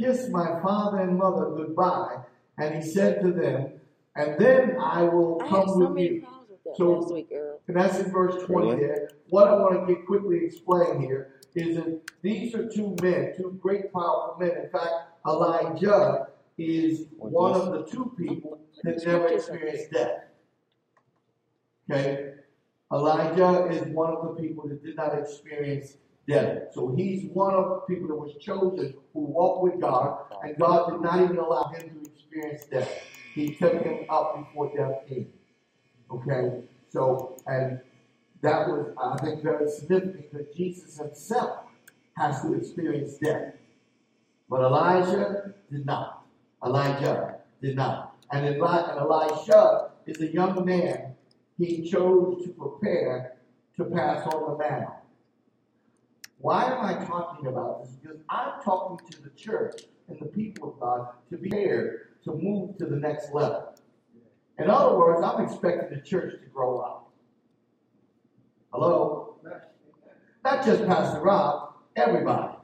kiss my father and mother goodbye. And he said to them, and then I will I had come so with many you. with that So- last week, Earl. And that's in verse 20 Really? there. What I want to get quickly explain here is that these are two men, two great powerful men. In fact, Elijah is What one of the two people that never experienced death. Okay? Elijah is one of the people that did not experience death. So he's one of the people that was chosen who walked with God, and God did not even allow him to experience death. He took him up before death came. Okay? So, and that was, I think, very significant because Jesus himself has to experience death. But Elijah did not. Elijah did not. And, Eli- and Elisha is a young man he chose to prepare to pass on the mantle. Why am I talking about this? Because I'm talking to the church and the people of God to be prepared to move to the next level. In other words, I'm expecting the church to grow up. Hello? Not just Pastor Rob, everybody.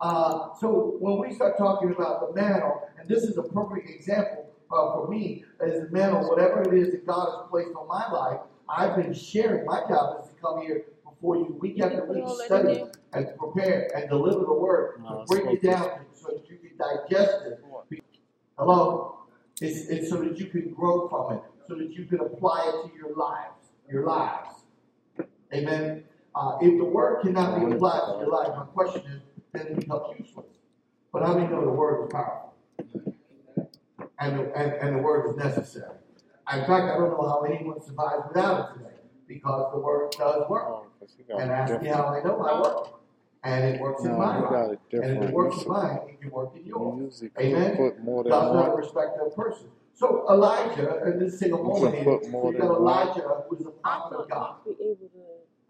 Uh, so when we start talking about the mantle, and this is a perfect example uh, for me as the mantle, whatever it is that God has placed on my life, I've been sharing. My job is to come here before you week after week, Put all that in study and prepare and deliver the word, No, to it's break it down so that you can digest it. Hello? It's, it's so that you can grow from it, so that you can apply it to your lives, your lives. Amen. Uh, if the word cannot be applied to your life, my question is, then it becomes useless. But how many know the word is powerful? And the, and, and the word is necessary. In fact, I don't know how anyone survives without it today, because the word does work. 'Cause he got And it ask me how I know I work. And it works in No, my you got life. it And if it different. works You in mine, it can work in You yours. usually Amen. could put more than God's not a one. respecter of person. So Elijah, and let's take a moment can here. put you than got one. Elijah, who is a I prophet of God. thought you'd be able to,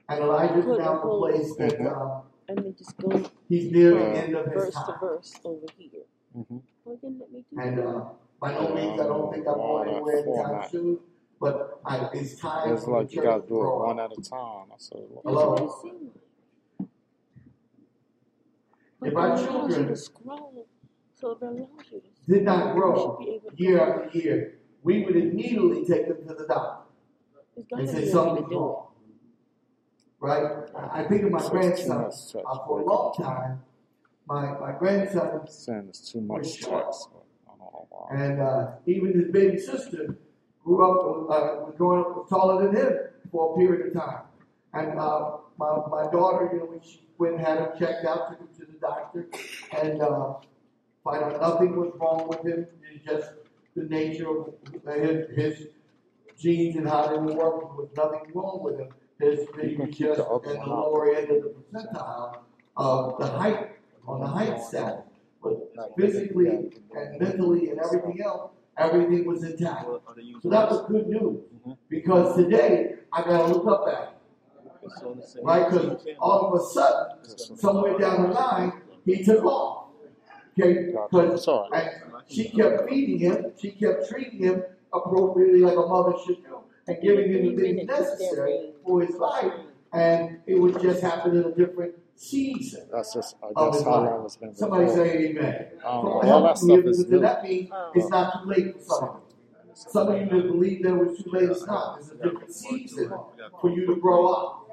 And Elijah's Put now a in place that Mhm. uh, and then just go he's near the end of his verse to time. verse over here. hmm Well, then let me do And that. uh, by no means, I don't think I'm going anywhere anytime soon. But I, it's time It's like you gotta do it one at a time. I said, That's Hello? what it seemed like. But If it our children scroll, so you did not grow be able to year after year, we would immediately take them to the doctor and say able something's wrong. Right? I I think of my So grandson uh, for a long time. My my grandson saying it's too much was short. text. I don't know why. and uh, even his baby sister grew up uh, was growing up taller than him for a period of time. And uh, my my daughter, you know, when she went and had him checked out, took him to the doctor, and uh, find out nothing was wrong with him. It's just the nature of his, his genes and how they were working. There was nothing wrong with him. His, he was just in the lower end of the percentile of the height on the height status. But physically and mentally and everything else, everything was intact. So that was good news. Mhm. Because today I gotta look up at him. Right? Because all of a sudden, somewhere down the line, he took off. Okay? Because she kept feeding him, she kept treating him appropriately like a mother should do, and giving him the things necessary for his life. And it would just happen in a different season. That's just, I of guess, his how life. long it's been Somebody before. say amen. Um, So all help that me stuff because is new. that means it's not too late for some of you. Some of you that believe that it was too late, it's not. It's a different season for you to grow up.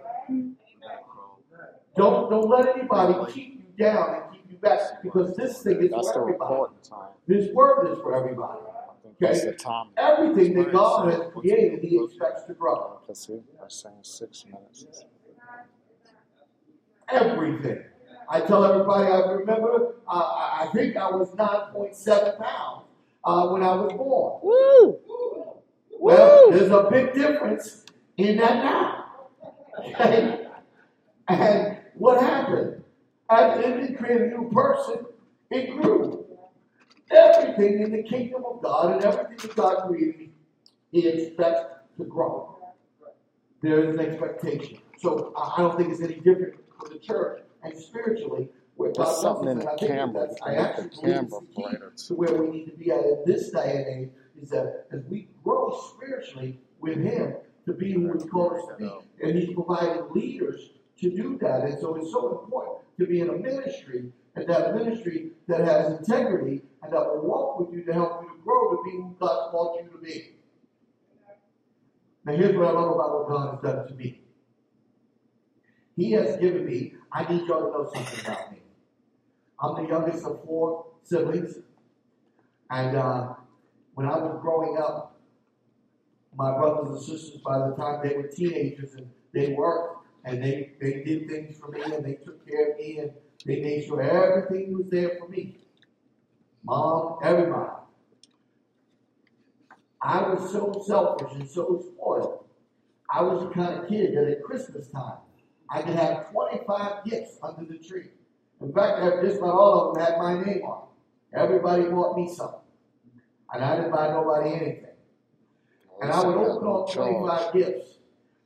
Don't don't let anybody keep you down and keep you back because this thing is That's for everybody. recording time. This word is for everybody. I think that's Okay? the time. Everything that God has created, He expects to grow. Let's see. I'm saying six minutes. Everything. I tell everybody, I remember, uh, I think I was 9.7 pounds uh, when I was born. Woo! Well, Woo! there's a big difference in that now. Okay? And what happened? As it didn't create a new person, it grew. Everything in the kingdom of God and everything that God created, He expects to grow. There is an expectation. So I don't think it's any different for the church and spiritually. Where There's God something wants in us, the and I think camera. that's- I make actually the believe camera the key brighter, to too. where we need to be at in this day and age is that as we grow spiritually with Him to be who He called us to be, and He's providing leaders to do that. And so it's so important to be in a ministry and that ministry that has integrity and that will walk with you to help you to grow to be who God called you to be. Now, here's what I love about what God has done to me. He has given me, I need y'all to know something about me. I'm the youngest of four siblings. And uh, when I was growing up, my brothers and sisters, by the time they were teenagers and they worked and they, they did things for me and they took care of me and they made sure everything was there for me. Mom, everybody. I was so selfish and so spoiled. I was the kind of kid that at Christmas time, I could have 25 gifts under the tree. In fact, just about all of them had my name on it. Everybody bought me something. And I didn't buy nobody anything. And I would open all 25 gifts.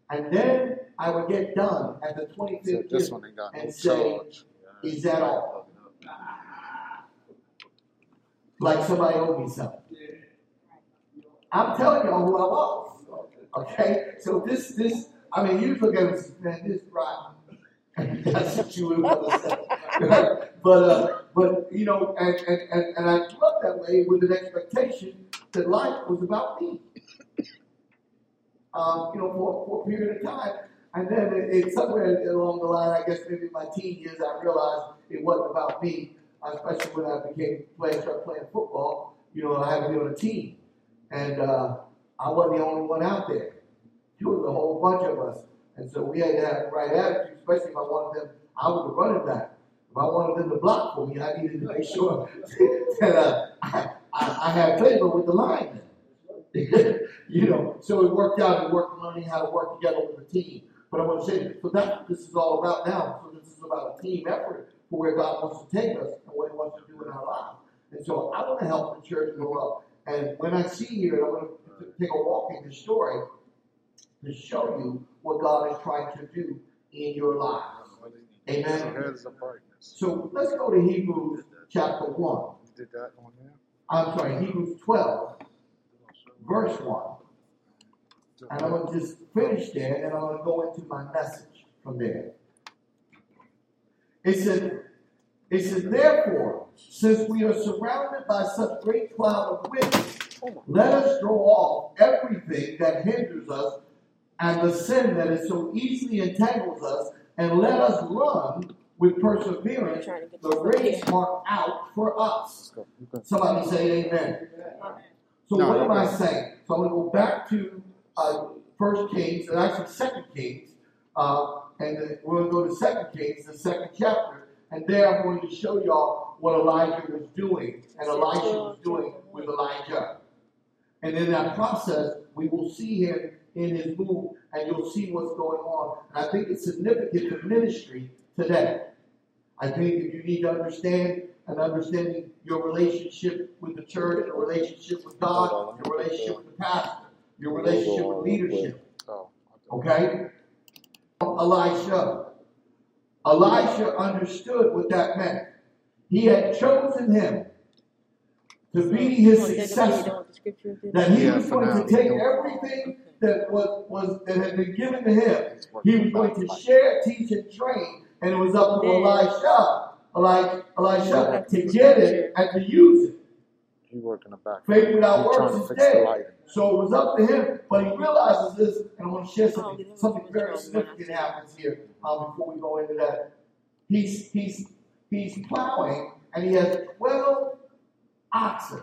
And then I would get done at the 25th So this gift one got and say, charge. Is that all? Like somebody owed me something. I'm telling y'all who I was. Okay? So this, this, I mean, you look at man, this rotten. That's what you would want to say. But, uh, but, you know, and, and, and, and I grew up that way with an expectation that life was about me. Um, you know, for, for a period of time. And then it, it, somewhere along the line, I guess maybe in my teen years, I realized it wasn't about me, especially when I became playing, started playing football. You know, I had to be on a team. And uh, I wasn't the only one out there. There was a whole bunch of us. And so we had to have the right attitude, especially if I wanted them, I was the running back. If I wanted them to block for me, I needed to make sure that uh, I, I, had favor with the linemen. you know, so it worked out. It worked learning how to work together with a team. But I want to say, so what this is all about now. So this is about a team effort for where God wants to take us and what He wants to do in our lives. And so I want to help the church grow up. And when I see here, and I'm going to take a walk in the story to show you what God is trying to do in your lives. Amen. Here's the brightness. So let's go to Hebrews chapter 1. You did that on there? I'm sorry, Hebrews 12, verse 1. And I'm going to just finish there and I'm going to go into my message from there. It said, it says, therefore, since we are surrounded by such great cloud of witnesses, let us throw off everything that hinders us and the sin that is so easily entangles us, and let us run with perseverance the race marked out for us. Let's go. You can- Somebody say amen. So No, what am I saying? So I'm going to go back to uh, First Kings, and actually Second Kings, uh, and then we're going to go to Second Kings, the second chapter, and there I'm going to show y'all what Elijah was doing, and Elisha was doing with Elijah. And in that process, we will see him in his move, and you'll see what's going on. And I think it's significant to ministry today. I think if you need to understand and understanding your relationship with the church, your relationship with God, your relationship with the pastor, your relationship with leadership. Oh, Okay? Elisha. Elisha understood what that meant. He had chosen him to be his successor. That he was going to take everything that was, was that had been given to him. He was going to share, teach, and train, and it was up to Elisha, Elisha, Elisha to get it and to use it. He work in the back. Faith without He works trying to is dead. So it was up to him, but he realizes this, and I want to share something. Something very significant happens here um, before we go into that. He's he's he's plowing, and he has twelve oxen.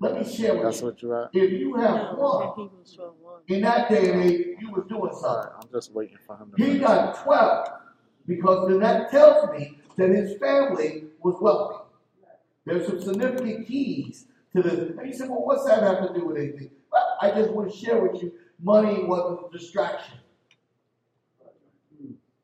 Let me share with That's you. what you're at? If you have one Hebrews 12 1. in that day and age, you was doing something. I'm just waiting for him to. He finish. got 12 because then that tells me that his family was wealthy. There's some significant keys to this. And you say, well, what's that have to do with anything? Well, I just want to share with you money wasn't a distraction.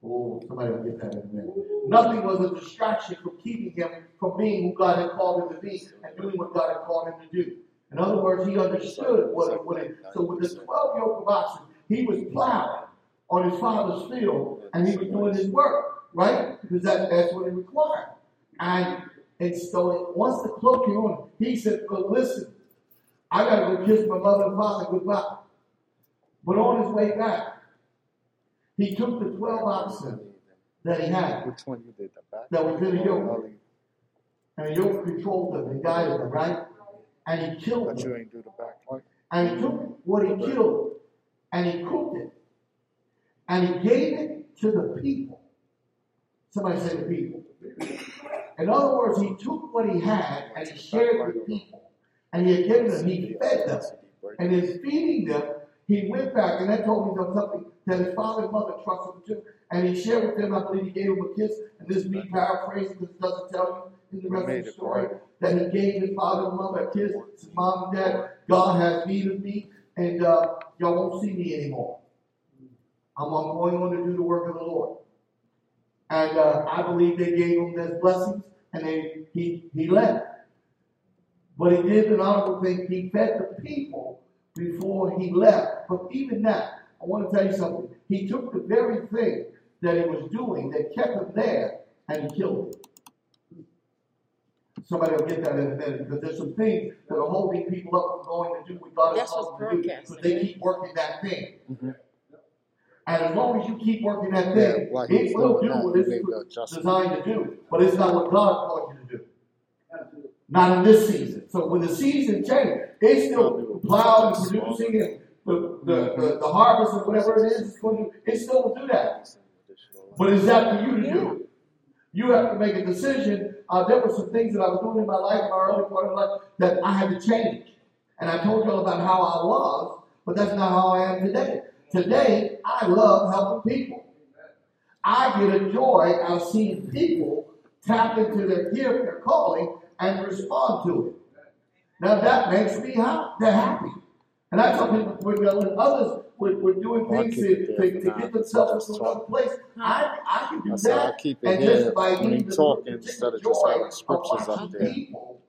Oh, somebody will get that in a minute. Nothing was a distraction from keeping him from being who God had called him to be and doing what God had called him to do. In other words, he understood what it it. So with the 12 yoke of oxen, he was plowing on his father's field and he was doing his work, right? Because that, that's what it required. And and so once the cloak came on, he said, Well, listen, I gotta go kiss my mother and father goodbye. But on his way back, he took the 12 oxen that he had. Which one you did? The back? That was in the yoke. And the yoke controlled them and guided them, right? And he killed But them. you ain't do the back one? And he took what he killed and he cooked it. And he gave it to the people. Somebody say the people. In other words, he took what he had and he shared with people. And he had given them, he fed them. And in feeding them, he went back and that told me something that his father and mother trusted him too. And he shared with them, I believe he gave them a kiss. And this is me paraphrasing it doesn't tell you in the rest of the story that he gave his father and mother a kiss. Said, Mom and Dad, God has need of me, and uh, y'all won't see me anymore. I'm, going on to do the work of the Lord. And uh, I believe they gave him those blessings, and then he, he left. But he did an honorable thing. He fed the people before he left. But even that, I want to tell you something. He took the very thing that he was doing that kept him there, and he killed it. Somebody will get that in a minute because there's some things that are holding people up from going to do what God has That's called them to do. broadcasting. But they keep working that thing. Mhm. And as long as you keep working that thing, while he was it will doing do what he it's made the adjustment. designed to do. But it's not what God called you to do. Not in this season. So when the season changes, it's still plowing and producing and the, the, the, the harvest or whatever it is, it still will do that. But it's up to you to do. You have to make a decision. Uh, there were some things that I was doing in my life, in my early part of life, that I had to change. And I told y'all about how I was, but that's not how I am today. Today, I love helping people. I get a joy out of seeing people tap into their gift, their calling, and respond to it. Now that makes me they're happy. And I tell people when, when others were, were doing Well, things keep to, it there to, for to now. get themselves Just into another place, I, I can do I said I that. keep it And here just by when he getting talking instead of just joy having of scriptures up there. people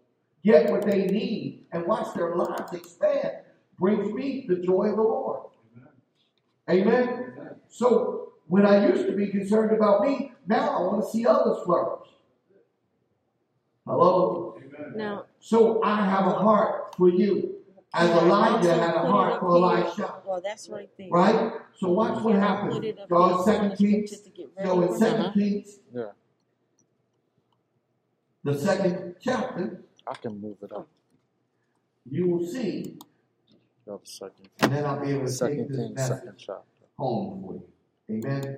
get what they need and watch their lives expand brings me the joy of the Lord. Amen. So when I used to be concerned about me, now I want to see others flourish. Hello. Now, So I have a heart for you, as Elijah had a heart for here? Elisha. Well, that's right there. Right? So watch what Can happens. put it Go here in on Second the Kings. scripture to get ready So in for Second that? Kings, Yeah, the second chapter, I can move it up. you will see, The other second, and then I'll be able to take second this Kings, second chapter. home for you. Amen.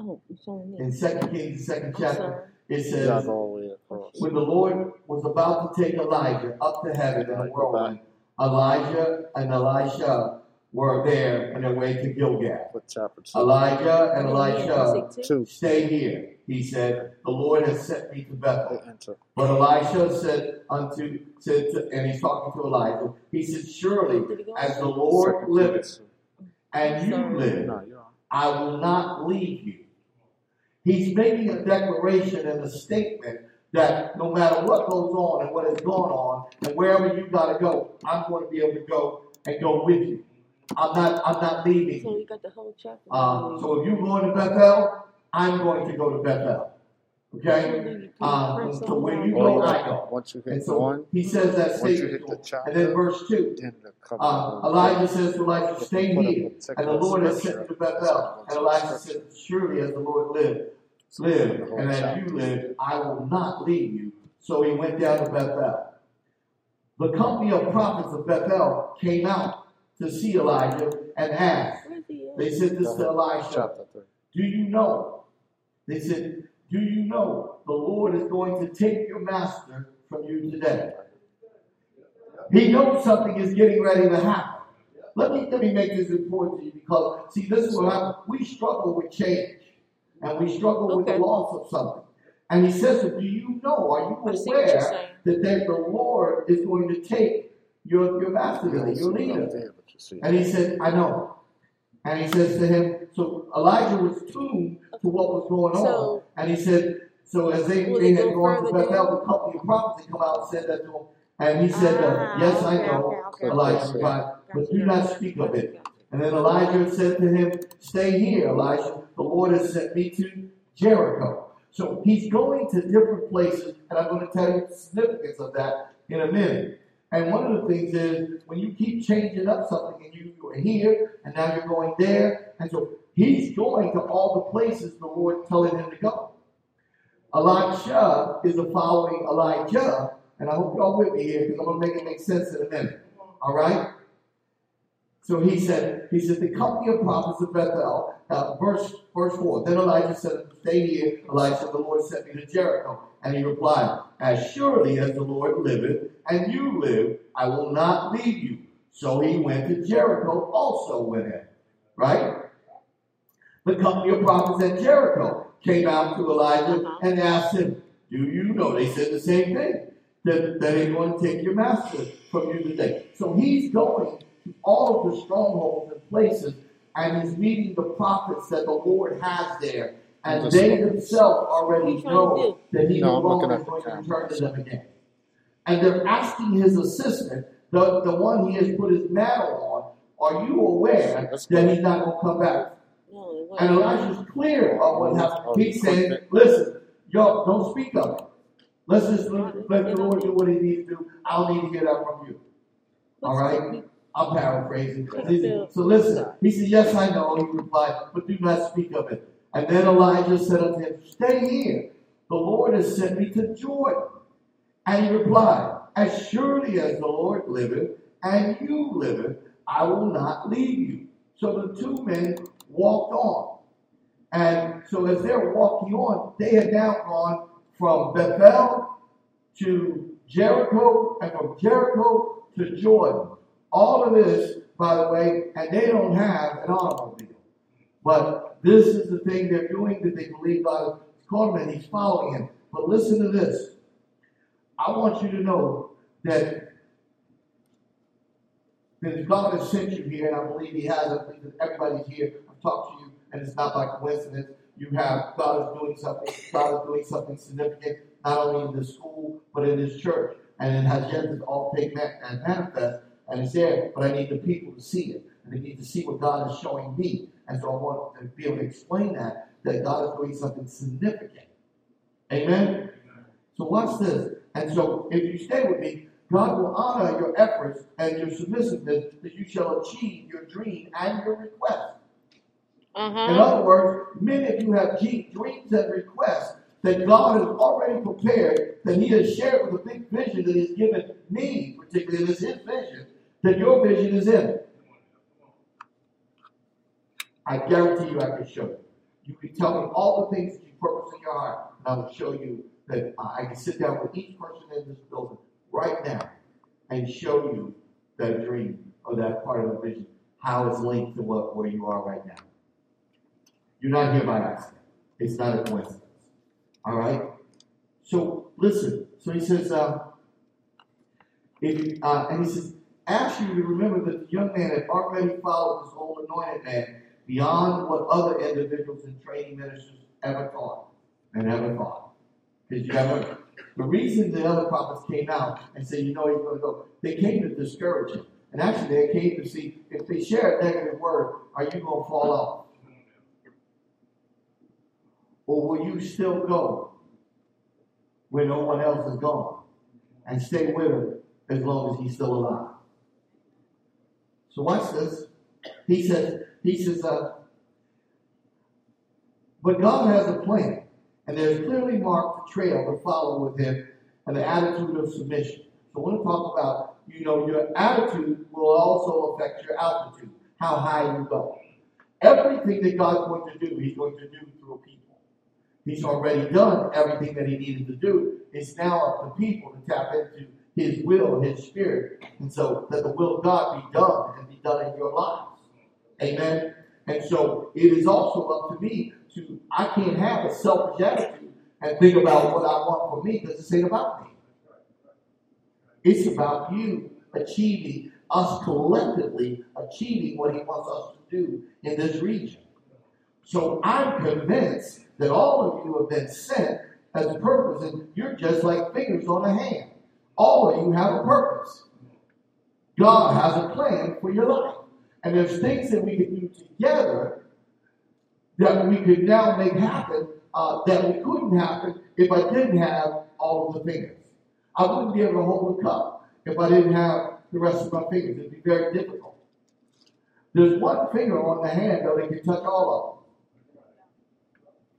Oh, it's on In there. Second Kings, the second chapter, sorry. It says, the. When the Lord was about to take Elijah up to heaven in a whirlwind, Elijah and Elisha were there on their way to Gilgal. Put chapter two. Elijah and Yeah, Elisha, music too. Two. stay here. He said, The Lord has sent me to Bethel. But Elisha said unto, said to, and he's talking to Elijah, he said, Surely Did it go? as the Lord Second liveth and you live, No, you're on. I will not leave you. He's making a declaration and a statement that no matter what goes on and what has gone on, and wherever you've gotta go, I'm going to be able to go and go with you. I'm not. I'm not leaving. So you. you got the whole chapter. Uh, so if you're going to Bethel, I'm going to go to Bethel. Okay. Uh, so where you Well, go, I go. Once you And hit so one, he says that once you statement. hit the to him. chapter, And then verse two. then the. Uh, will- Elijah says to Elijah, If you stay put up here. And the Lord has sent scripture, me to Bethel. And Elijah said, Surely as the Lord lived, live, and as you live, I will not leave you. So he went down to Bethel. The company of prophets of Bethel came out to see Elijah and asked. Where's he at? They said this to Elisha, Do you know? They said, Do you know the Lord is going to take your master from you today? He knows something is getting ready to happen. Let me let me make this important to you because see this is what happens. We struggle with change and we struggle with the loss of something. And he says, Do you know? Are you I see what you're aware that, that the Lord is going to take your, your master today, your leader? Up there, but you see. And he said, I know. And he says to him, so Elijah was tuned to what was going on. And he said, so as they, Will they it had go gone to Bethel, down? the company of prophets had come out and said that to him. And he said, uh, Ah, yes, I know, okay, okay, Elijah okay. replied, but do not speak of it. And then Elijah said to him, stay here, Elijah. The Lord has sent me to Jericho. So he's going to different places, and I'm going to tell you the significance of that in a minute. And one of the things is when you keep changing up something and you, are here and now you're going there, and so He's going to all the places the Lord telling him to go. Elisha is the following Elijah, and I hope y'all with me here because I'm gonna make it make sense in a minute. All right. So he said, he said, the company of prophets of Bethel, uh, verse verse four. Then Elijah said, "Stay here, Elisha. The Lord sent me to Jericho." And he replied, "As surely as the Lord liveth, and you live, I will not leave you." So he went to Jericho also with him. Right? The company of prophets at Jericho came out to Elijah and asked him, Do you know? They said the same thing. That, that they're going to take your master from you today. So he's going all of the strongholds and places and he's meeting the prophets that the Lord has there. And Just- they themselves already What you trying to know that he No, no longer is going to camera. return to them again. And they're asking his assistant, the, the one he has put his mantle on, are you aware that he's not going to come back? No, it wasn't. And Elijah's clear of what happened. Oh, He's saying, listen, y'all don't speak of it. Let's just let, let the Lord do what he needs to do. I don't need to hear that from you. All right? I'm paraphrasing. So listen, he said, Yes, I know, he replied, but do not speak of it. And then Elijah said unto him, Stay here. The Lord has sent me to Jordan. And he replied, As surely as the Lord liveth, and you liveth, I will not leave you. So the two men walked on. And so as they're walking on, they had now gone from Bethel to Jericho, and from Jericho to Jordan. All of this, by the way, and they don't have an automobile. But this is the thing they're doing that they believe God is calling them and He's following Him. But listen to this. I want you to know that, that God has sent you here, and I believe He has, I believe that everybody's here. I've talked to you, and it's not by coincidence. You have God is doing something. God is doing something significant, not only in this school but in this church, and it has yet to all take and manifest. And it's there, but I need the people to see it, and they need to see what God is showing me. And so I want to be able to explain that that God is doing something significant. Amen. So watch this. And so if you stay with me, God will honor your efforts and your submissiveness that you shall achieve your dream and your request. In Uh-huh. other words, many of you have dreams and requests that God has already prepared, that He has shared with the big vision that He's given me, particularly this His vision, that your vision is in. I guarantee you I can show you. You can tell me all the things that you purpose in your heart, and I will show you that I can sit down with each person in this building right now and show you that dream or that part of the vision, how it's linked to what where you are right now. You're not here by accident. It's not a coincidence. All right. So listen. So he says, um, if uh, and he says, ask you remember that the young man had already followed this old anointed man beyond what other individuals and training ministers ever taught and ever thought. Because you ever, the reason the other prophets came out and said, you know, he's going to go, they came to discourage him. And actually, they came to see if they share a negative word, are you going to fall off? Or will you still go where no one else is gone and stay with him as long as he's still alive? So watch this. He says, he says, uh, but God has a plan, and there's clearly marked the trail to follow with him and the attitude of submission. So I want to talk about, you know, your attitude will also affect your altitude, how high you go. Everything that God's going to do, He's going to do through people. He's already done everything that He needed to do. It's now up to people to tap into His will, His Spirit, and so that the will of God be done and be done in your lives. Amen. And so it is also up to me to, I can't have a selfish attitude and think about what I want for me because this ain't about me. It's about you achieving, us collectively achieving what He wants us to do in this region. So I'm convinced that all of you have been sent as a purpose, and you're just like fingers on a hand. All of you have a purpose. God has a plan for your life. And there's things that we can do together that we could now make happen uh, that we couldn't happen if I didn't have all of the fingers. I wouldn't be able to hold a cup if I didn't have the rest of my fingers. It'd be very difficult. There's one finger on the hand that can touch all of.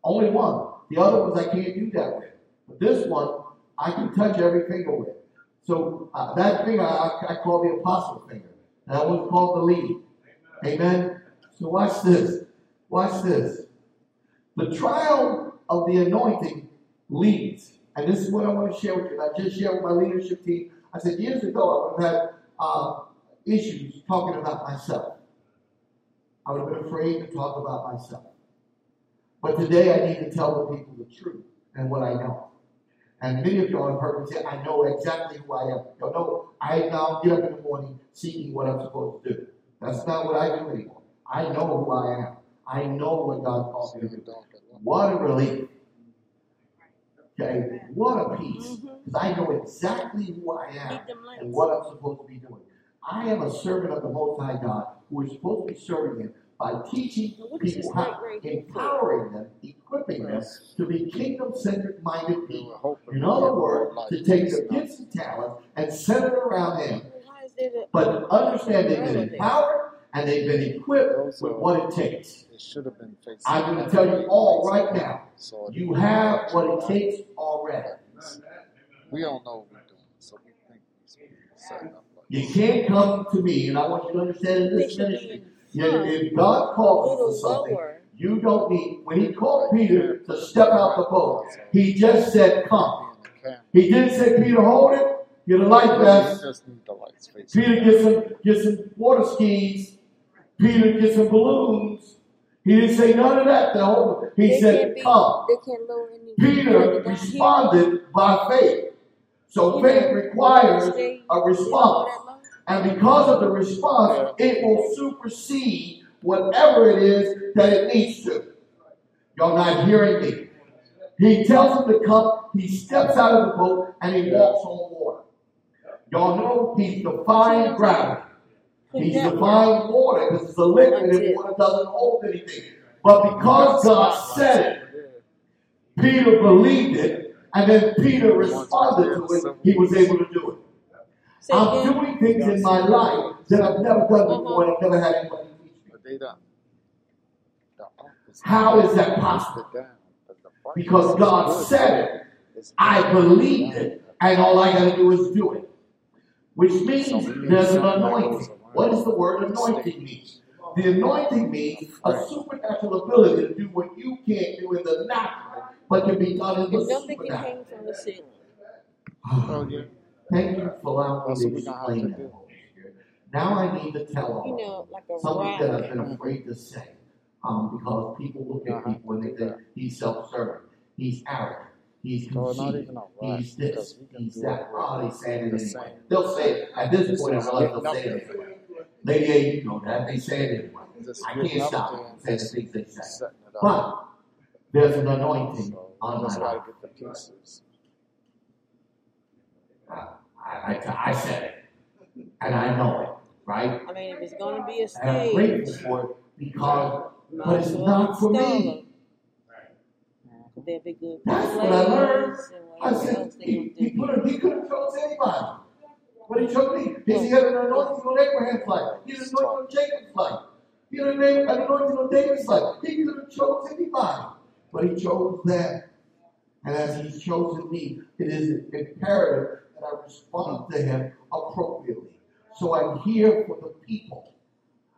Only one. The other ones I can't do that with. But this one, I can touch every finger with. So uh, that finger I, I call the apostle finger. That one's called the lead. Amen. So watch this. Watch this. The trial of the anointing leads. And this is what I want to share with you. I just shared with my leadership team. I said years ago I would have had uh, issues talking about myself. I would have been afraid to talk about myself. But today I need to tell the people the truth and what I know. And many of y'all have heard me say, I know exactly who I am. Y'all know I now get up in the morning seeking what I'm supposed to do. That's not what I do anymore. I know who I am. I know what God calls me to do. What a relief. Okay, what a peace. Because I know exactly who I am and what I'm supposed to be doing. I am a servant of the Most High God who is supposed to be serving Him by teaching people how, light right empowering them, equipping them to be kingdom centered minded people. In other words, to take It's their gifts and talents and center it around Him, Why is there but understand they've been empowered and they've been equipped with what it takes. It should have been facing. I'm going to tell you all right now. You have what it takes already. We don't know what we're doing, so we think we're setting up. You can't come to me, and I want you to understand in this ministry. In If, if God a calls little you to something, lower. you don't need. When He called Peter to step out the boat, He just said, "Come." Be in the camera. He didn't say, "Peter, hold it. Get a life vest." just need the lights facing. Peter, get some, get some water skis. Peter, get some balloons. He didn't say none of that to hold. He They said, can't be, "Come." they can't lower any Peter further down here. responded by faith. So faith requires a response. That low? And because of the response, it will supersede whatever it is that it needs to. Y'all not hearing me. He tells him to come, he steps out of the boat, and he walks on water. Y'all know he's defying gravity. Put He's that defying water because it's a liquid and it. water doesn't hold anything. But because God said it, Peter believed it, and then Peter responded to it, he was able to do it. I'm doing things in my life that I've never done before and I've never had anybody teach me. But they done. The office How is that possible? it down, but the price Because God said it. I good. believed it, and all I gotta do is do it. Which means So we need there's an anointing. What does the word anointing mean? The anointing means a supernatural ability to do what you can't do in the natural, but can be done in the If nothing can supernatural. hang from the ceiling. Yeah. Thank you for allowing me to we're gonna have explain to that. Now I need to tell You know, like a something that I've been afraid to say. Um, because people look at Uh-huh. people and they think he's self-serving, he's arrogant, he's not conceited, even a rock, he's this, because he's that. it Oh, they saying it anyway. same. They'll say it. At this This point, is I realize getting they'll say it there. anyway. Lady A, you know that. They say it anyway. I getting can't up stop there them saying the things they say. setting it up. But there's an anointing So on we my just life. Gotta get the pieces. I, I, I said it. And I know it, right? I mean, if it's gonna be a And I'm grateful stage, for it because, but it's well not for me. They'll be good That's what I learned. I said, he, he, a, he could have chose anybody. But he chose me. He had an anointing on Abraham's life. He had an anointing on Jacob's life. He had an anointing on David's life. He could have chose anybody. But he chose them. And as he's chosen me, it is imperative that I respond to him appropriately. So I'm here for the people.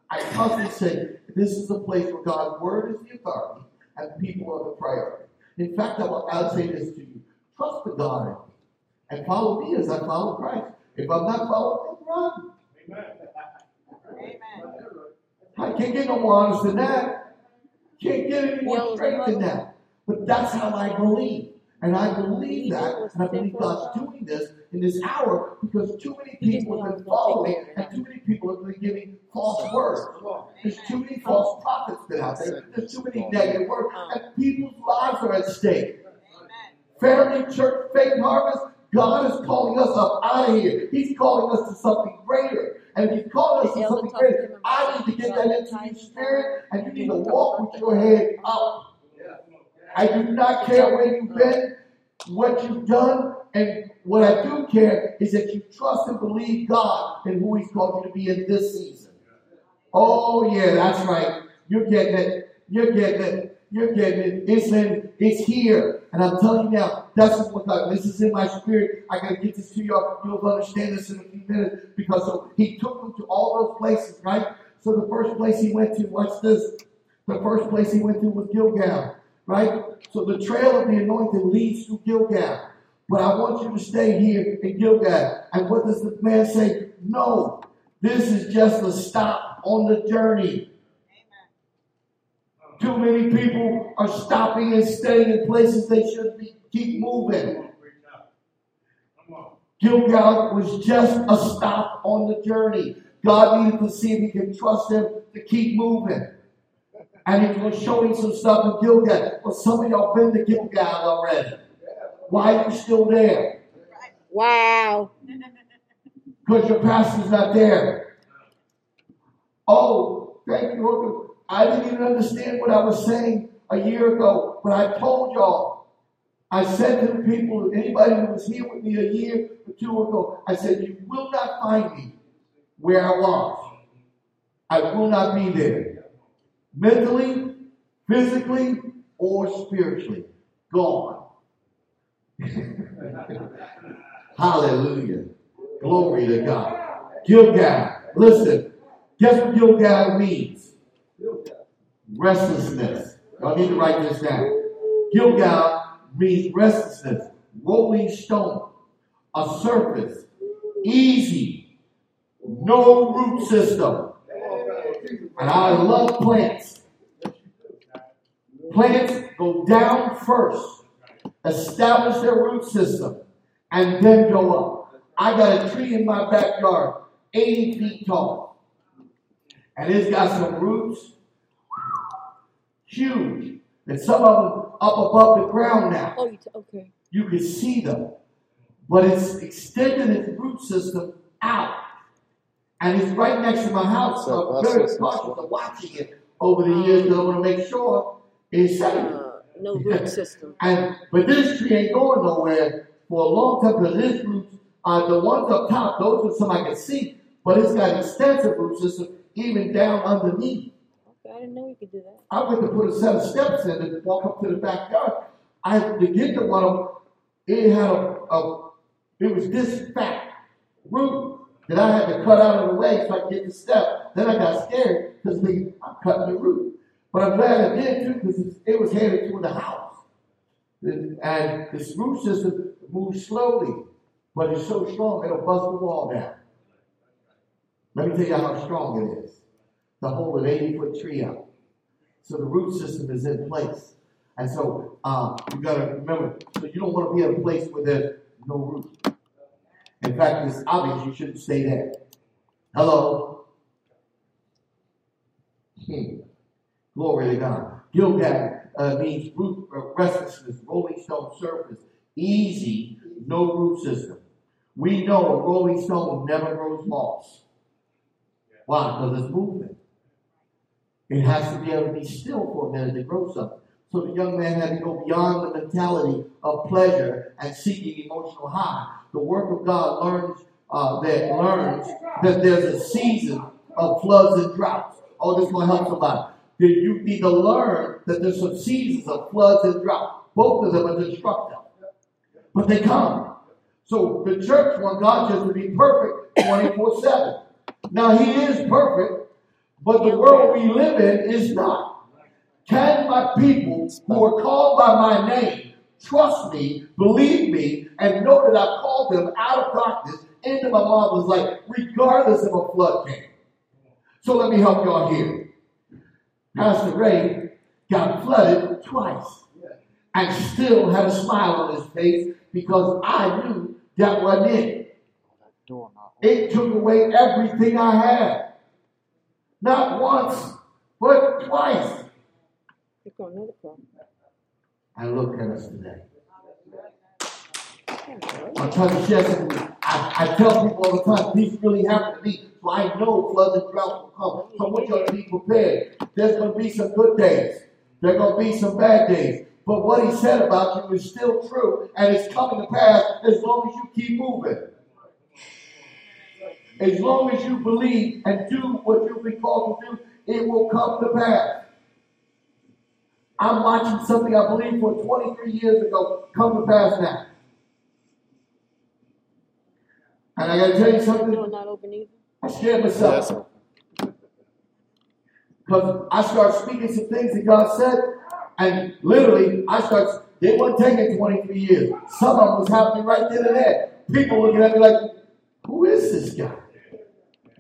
I constantly say, this is the place where God's word is the authority and people are the priority. In fact, I will, I'll say this to you. Trust the God in me and follow me as I follow Christ. If I'm not following him, run. Amen. Amen. I can't get no more honest than that. Can't get any more straight than that. But that's how I believe. And I believe that, and I believe? God's doing this in this hour because too many people have been following, and too many people have been giving false words. There's too many false prophets been out there. There's too many negative words, and people's lives are at stake. Family Church Faith Harvest, God is calling us up out of here. He's calling us to something greater. And if He's calling us to something greater, I need to get that into your spirit, and you need to walk with your head up. I do not care where you've been, what you've done, and what I do care is that you trust and believe God and who He's called you to be in this season. Oh yeah, that's right. You're getting it. You're getting it. You're getting it. It's in. It's here. And I'm telling you now, that's what God. This is in my spirit. I gotta get this to y'all. You'll understand this in a few minutes because so he took them to all those places, right? So the first place he went to, watch this. The first place he went to was Gilgal, right? So the trail of the anointing leads to Gilgal. But I want you to stay here in Gilgal. And what does the man say? No, this is just a stop on the journey. Too many people are stopping and staying in places they should be. Keep moving. Gilgal was just a stop on the journey. God needed to see if he could trust him to keep moving. And he was showing some stuff in Gilgal. Well, some of y'all been to Gilgal already. Why are you still there? Wow. Because your pastor's not there. Oh, thank you. Lord. I didn't even understand what I was saying a year ago, but I told y'all. I said to the people, anybody who was here with me a year or two ago, I said, You will not find me where I was. I will not be there. Mentally, physically, or spiritually. Gone. Hallelujah. Glory to God. Gilgal. Listen, guess what Gilgal means? Restlessness. I need to write this down. Gilgal means restlessness, rolling stone, a surface, easy, no root system. And I love plants. Plants go down first, establish their root system, and then go up. I got a tree in my backyard, 80 feet tall. And it's got some roots, huge. And some of them up above the ground now. Oh, okay. You can see them. But it's extending its root system out. And it's right next to my house. So I'm very cautious of watching it over the years because I want to make sure it's safe. Uh, no root system. And but this tree ain't going nowhere for a long time because its roots are the ones up top, those are some I can see, but it's got extensive root system even down underneath. Okay, I didn't know you could do that. I went to put a set of steps in and walk up to the backyard. I to get to one of them, it had a, a it was this fat root that I had to cut out of the way so I could get the step. Then I got scared because I'm cutting the root. But I'm glad I did too because it was headed toward the house. And this root system moves slowly, but it's so strong it'll bust the wall down. Let me tell you how strong it is to hold an 80 foot tree up. So the root system is in place. And so um, you got to remember, so you don't want to be in a place where there's no root. In fact, it's obvious you shouldn't stay there. Hello? Hmm. Glory to God. Gilgal uh, means root, uh, restlessness, rolling stone surface, easy, no root system. We know a rolling stone never grows moss. Why? Because it's moving. It has to be able to be still for a minute to grow something. So the young man had to go beyond the mentality of pleasure and seeking emotional high. The work of God learns uh, that learns that there's a season of floods and droughts. Oh, this will help somebody. That you need to learn that there's some seasons of floods and droughts. Both of them are destructive, but they come. So the church wants God just to be perfect 24 7. Now, He is perfect, but the world we live in is not. Can my people who are called by my name trust me, believe me, and know that I've called them out of darkness into my marvelous light, regardless if a flood came? So let me help y'all here. Pastor Ray got flooded twice and still had a smile on his face because I knew that wasn't it. It took away everything I had. Not once, but twice. Pick on another problem. And look at us today. I'm trying to share something. I, I tell people all the time, this really happened to me. So I know floods and droughts will come. So want y'all to be prepared. There's going to be some good days. There's going to be some bad days. But what he said about you is still true, and it's coming to pass as long as you keep moving. As long as you believe and do what you've been called to do, it will come to pass. I'm watching something I believe for 23 years ago come to pass now. And I gotta tell you No, something, not open either. I scared myself. sir. Because I start speaking some things that God said, and literally, I start, they weren't taking 23 years. Some of them was happening right then and there. People looking at me like, who is this guy?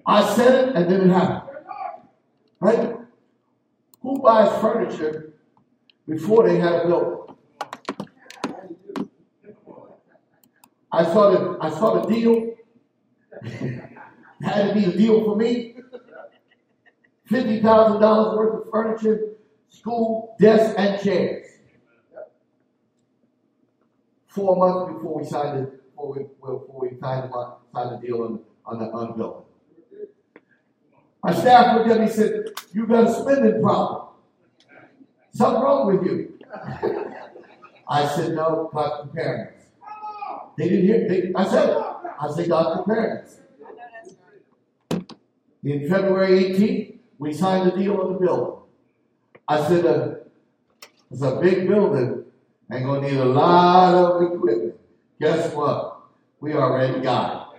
I said it, and then it happened. Right? Who buys furniture before they had a building? I saw the, I saw the deal. had to be a deal for me. Fifty thousand dollars worth of furniture, school desks and chairs. Four months before we signed it, before we, before we signed, the, signed the deal on, on the on building. My staff looked at me and said, "You've got a spending problem. Something wrong with you." I said, "No, preparing us." They didn't hear. They, I said. I said, "God's preparing us." In February 18th, we signed the deal on the building. I said, uh, it's a big building and gonna need a lot of equipment. Guess what? We already got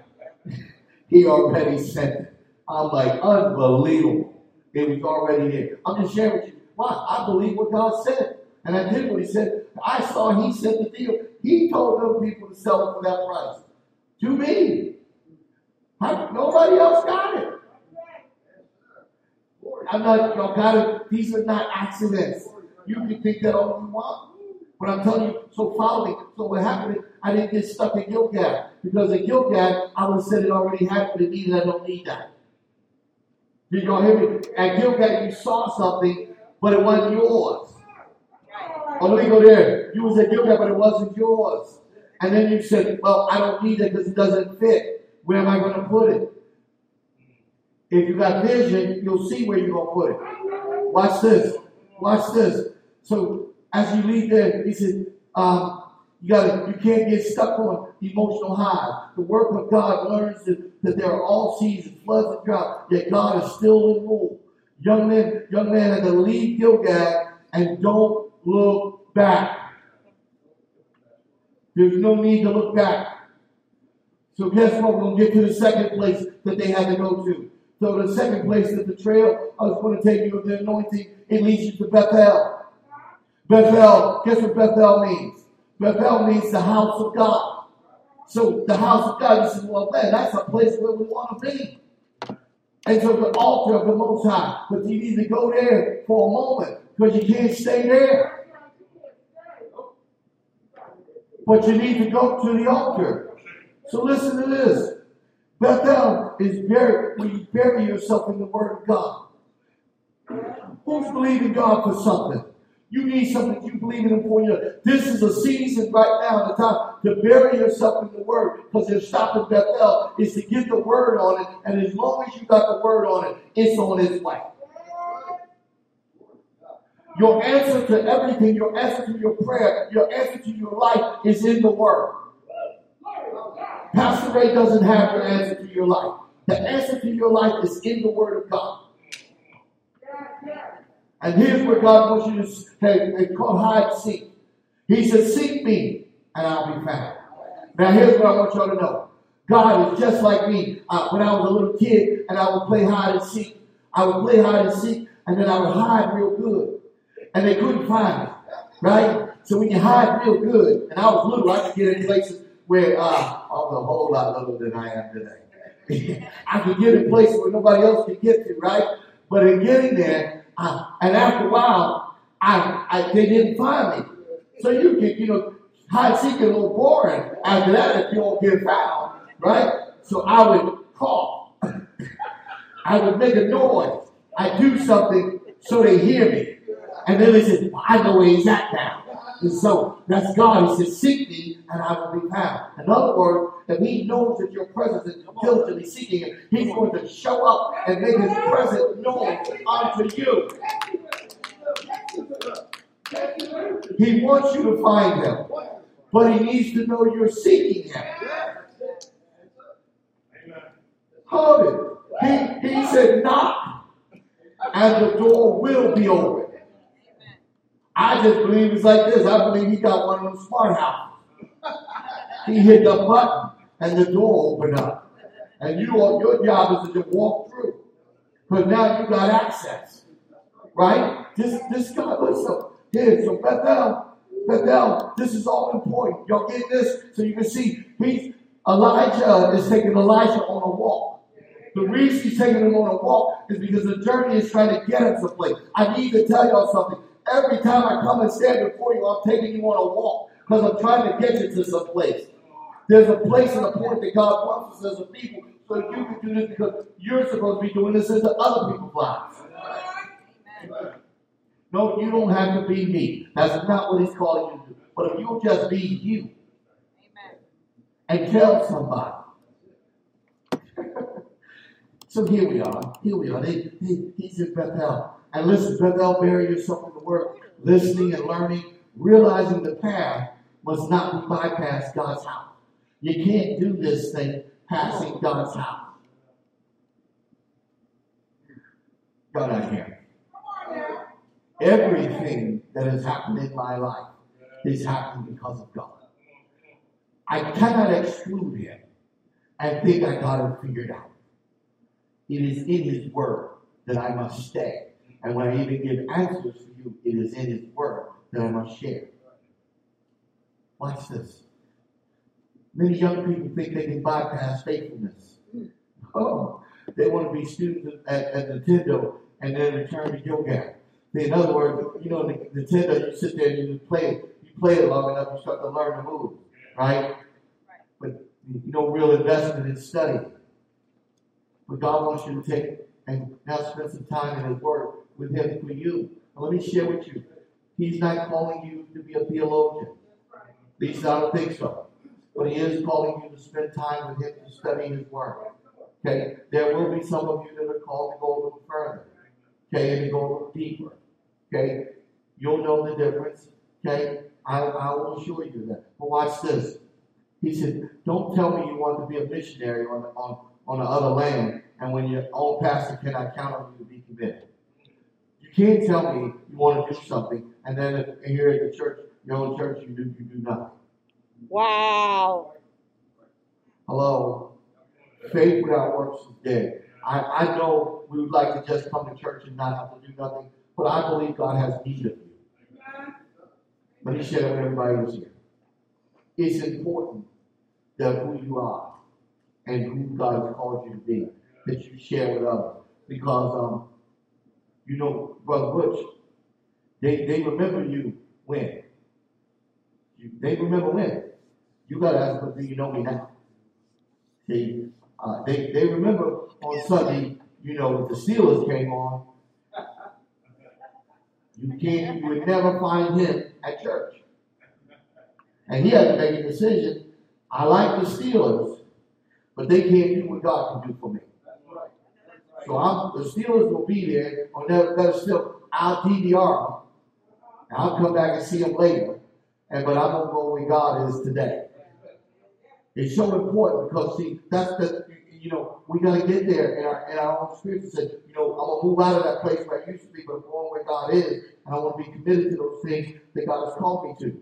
it. he already sent it. I'm like, unbelievable. It was already there. I'm just sharing with you. Why? I believe what God said. And I did what he said. I saw he sent the deal. He told those people to sell it for that price. To me. I- nobody else got it. I'm not, y'all gotta, these are not accidents. You can think that all you want. But I'm telling you, so follow me. So what happened is I didn't get stuck in Gilgal. Because in Gilgal, I would have said it already happened to me that I don't need that. Did y'all hear me? At Gilgal, you saw something, but it wasn't yours. Oh, let me go there. You was at Gilgal, but it wasn't yours. And then you said, well, I don't need it because it doesn't fit. Where am I going to put it? If you got vision, you'll see where you're going to put it. Watch this. Watch this. So as you leave there, he said, um, you gotta, you can't get stuck on emotional highs. The work of God learns that, that there are all seasons, floods and drought, yet God is still in rule. Young men, young men had to leave Gilgal and don't look back. There's no need to look back. So guess what? Gonna get to the second place that they had to go to. So the second place that the trail I was going to take you of the anointing, it leads you to Bethel. Bethel, guess what Bethel means? Bethel means the house of God. So the house of God, you say, well, man, that's a place where we want to be. And so the altar of the Most High, but you need to go there for a moment because you can't stay there. But you need to go to the altar. So listen to this. Bethel is buried when you bury yourself in the Word of God. Who's believing God for something? You need something you believe in for. You. This is a season right now, the time to bury yourself in the Word, because they're stopping Bethel is to get the Word on it, and as long as you got the Word on it, it's on its way. Your answer to everything, your answer to your prayer, your answer to your life is in the Word. Pastor Ray doesn't have your answer to your life. The answer to your life is in the Word of God. And here's where God wants you to it's called hide and seek. He says, Seek me, and I'll be found. Now, here's what I want y'all to know God is just like me. Uh, when I was a little kid and I would play hide and seek, I would play hide and seek, and then I would hide real good. And they couldn't find me, right? So when you hide real good, and I was little, I could get in places where uh, I was a whole lot littler than I am today. I could get in places where nobody else could get to, right? But in getting there, uh, and after a while, I, I they didn't find me. So you can, you know, hide seek a little boring after that if you don't get found, right? So I would cough. I would make a noise. I do something so they hear me. And then they said, well, I know where he's at now. And so that's God. He says, Seek me and I will be found. In other words, if he knows that your presence is diligently seeking him, he's going to show up and make his presence known unto you. He wants you to find him, but he needs to know you're seeking him. Hold it. He, he said, knock, and the door will be open. I just believe it's like this. I believe he got one of them smart houses. He hit the button, and the door opened up. And you, your job is to just walk through. But now you got access. Right? This, this guy, listen. Here, so Bethel, Bethel, this is all important. Y'all get this? So you can see, he's, Elijah is taking Elijah on a walk. The reason he's taking him on a walk is because the journey is trying to get him someplace. I need to tell y'all something. Every time I come and stand before you, I'm taking you on a walk because I'm trying to get you to some place. There's a place and a point that God wants us as a people so you can do this because you're supposed to be doing this into other people's lives. No, you don't have to be me. That's not what he's calling you to do. But if you'll just be you and tell somebody. so here we are. Here we are. He's in Bethel. And listen, Bethel, bury yourself word, listening and learning, realizing the path must not be bypass God's house. You can't do this thing passing God's house. God, I hear. Everything that has happened in my life is happening because of God. I cannot exclude him and think I got it figured out. It is in his word that I must stay. And when I even give answers to you, it is in his word that I must share. Watch this. Many young people think they can bypass faithfulness. Oh, they want to be students at, at Nintendo and then return to yoga. In other words, you know, Nintendo, you sit there and you play it. You play it long enough, you start to learn the move, right? But you know, real investment in study. But God wants you to take and now spend some time in His Word with Him for you. Let me share with you. He's not calling you to be a theologian. At least I don't think so. But He is calling you to spend time with Him to study His Word. Okay? There will be some of you that are called to go a little further. Okay? And to go a little deeper. Okay? You'll know the difference. Okay? I, I will assure you that. But watch this. He said, Don't tell me you want to be a missionary on, on, on the other land, and when your own pastor cannot count on you to can't tell me you want to do something, and then if, here at the church, your own church, you do, you do nothing. Wow. Hello? Faith without works is dead. I, I know we would like to just come to church and not have to do nothing, but I believe God has need of you. Let me share with everybody who's here. It's important that who you are and who God has called you to be, that you share with others. Because, um, you know, Brother Butch, they, they remember you when? You, they remember when? You got to ask them, do you know me now? See, uh, they, they remember on Sunday, you know, the Steelers came on. You can't, you would never find him at church. And he had to make a decision. I like the Steelers, but they can't do what God can do for me. So I'm, the Steelers will be there on that still I'll DVR And I'll come back and see them later. And but I'm gonna go where God is today. It's so important because see, that's the you know, we gotta get there And our in our own spirit said, you know, I'm gonna move out of that place where I used to be, but I'm going where God is, and I want to be committed to those things that God has called me to.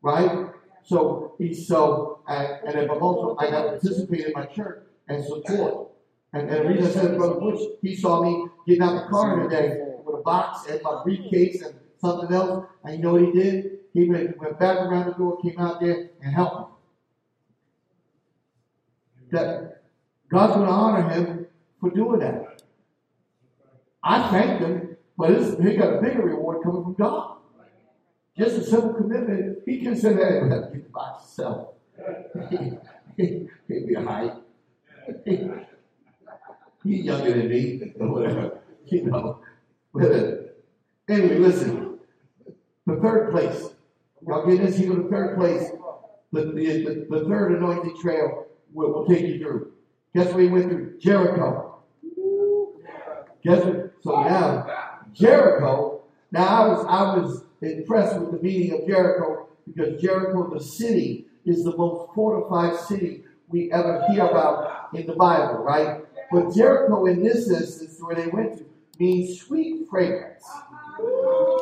Right? So so and, and if I'm also I gotta participate in my church and support. And, and I said Brother Bush, he saw me getting out the car today with a box and my briefcase and something else. And you know what he did? He went, went back around the door, came out there, and helped me. That God's going to honor him for doing that. I thank him, but he got a bigger reward coming from God. Just a simple commitment. He can say, hey, let get by yourself. He'll be all right. He's younger than me, or whatever, you know. But uh, anyway, listen. The third place. Y'all get this? Here, the third place. The, the, the, the third anointing trail will, will take you through. Guess what he went through? Jericho. Guess what? So now, Jericho. Now I was I was impressed with the meaning of Jericho because Jericho, the city, is the most fortified city we ever hear about in the Bible, right? But Jericho, in this instance, where they went to, means sweet fragrance.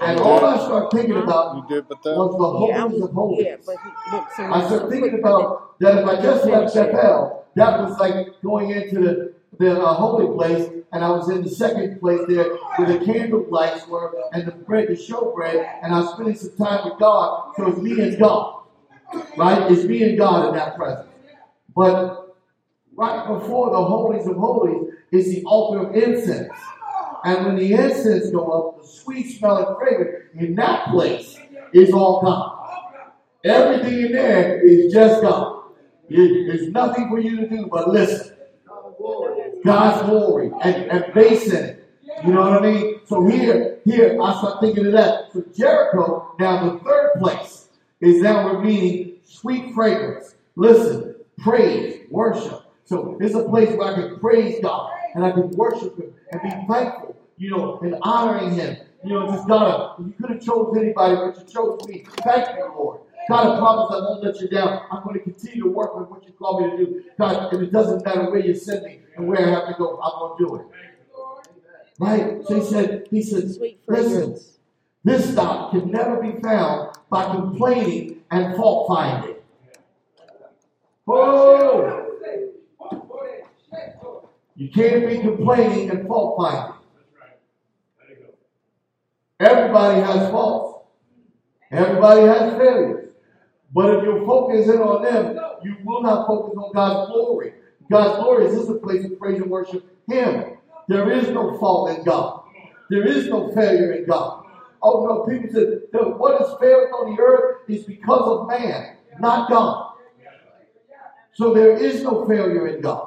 And all I started thinking about You good with that? was the Yeah, holies of holies. yeah, but he, look, so I started so thinking quick, about that if I just left Finish it. Bethel, that was like going into the, the uh, holy place, and I was in the second place there where the candle lights were and the bread, the showbread, and I was spending some time with God. So it's me and God, right? It's me and God in that presence. But right before the holies of holies is the altar of incense. And when the incense go up, the sweet smelling fragrance in that place is all God. Everything in there is just God. There's nothing for you to do but listen. God's glory and, and. You know what I mean? So here, here, I start thinking of that. So Jericho, now the third place, is now we're meaning sweet fragrance. Listen, praise, worship. So it's a place where I can praise God and I can worship Him and be thankful, you know, and honoring Him. You know, just gotta, you could have chose anybody, but you chose me. Thank you, Lord. God, I promise I won't let you down. I'm going to continue to work with what you call me to do. God, and it doesn't matter where you send me and where I have to go, I'm going to do it. Right? So he said, he said, listen, this stop can never be found by complaining and fault finding. Oh! You can't be complaining and fault finding. Everybody has faults. Everybody has failures. But if you're focusing on them, you will not focus on God's glory. God's glory is just a place of praise and worship Him. There is no fault in God. There is no failure in God. Oh no, people that what is failed on the earth is because of man, not God. So there is no failure in God.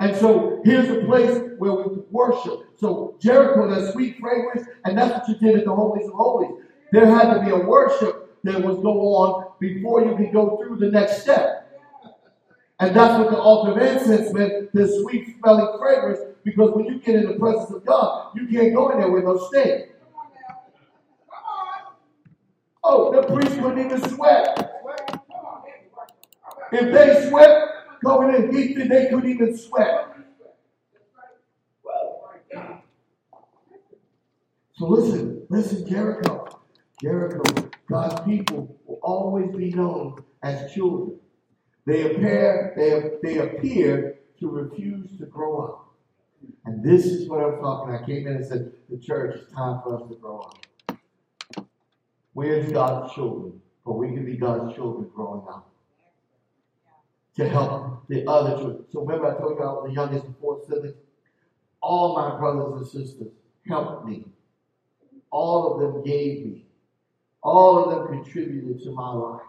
And so here's a place where we worship. So Jericho, that sweet fragrance, and that's what you did at the Holies of Holies. There had to be a worship that was go on before you could go through the next step. And that's what the altar of incense meant, the sweet smelling fragrance, because when you get in the presence of God, you can't go in there with no stink. Oh, the priest couldn't even sweat. If they sweat, going in heat, they couldn't even sweat. So listen, listen, Jericho. Jericho, God's people will always be known as children. They appear, they, they appear to refuse to grow up. And this is what I'm talking. I came in and said, the church, it's time for us to grow up. Where's God's children? But we can be God's children growing up. To help the other children. So remember I told you I was the youngest of four siblings? All my brothers and sisters helped me. All of them gave me. All of them contributed to my life.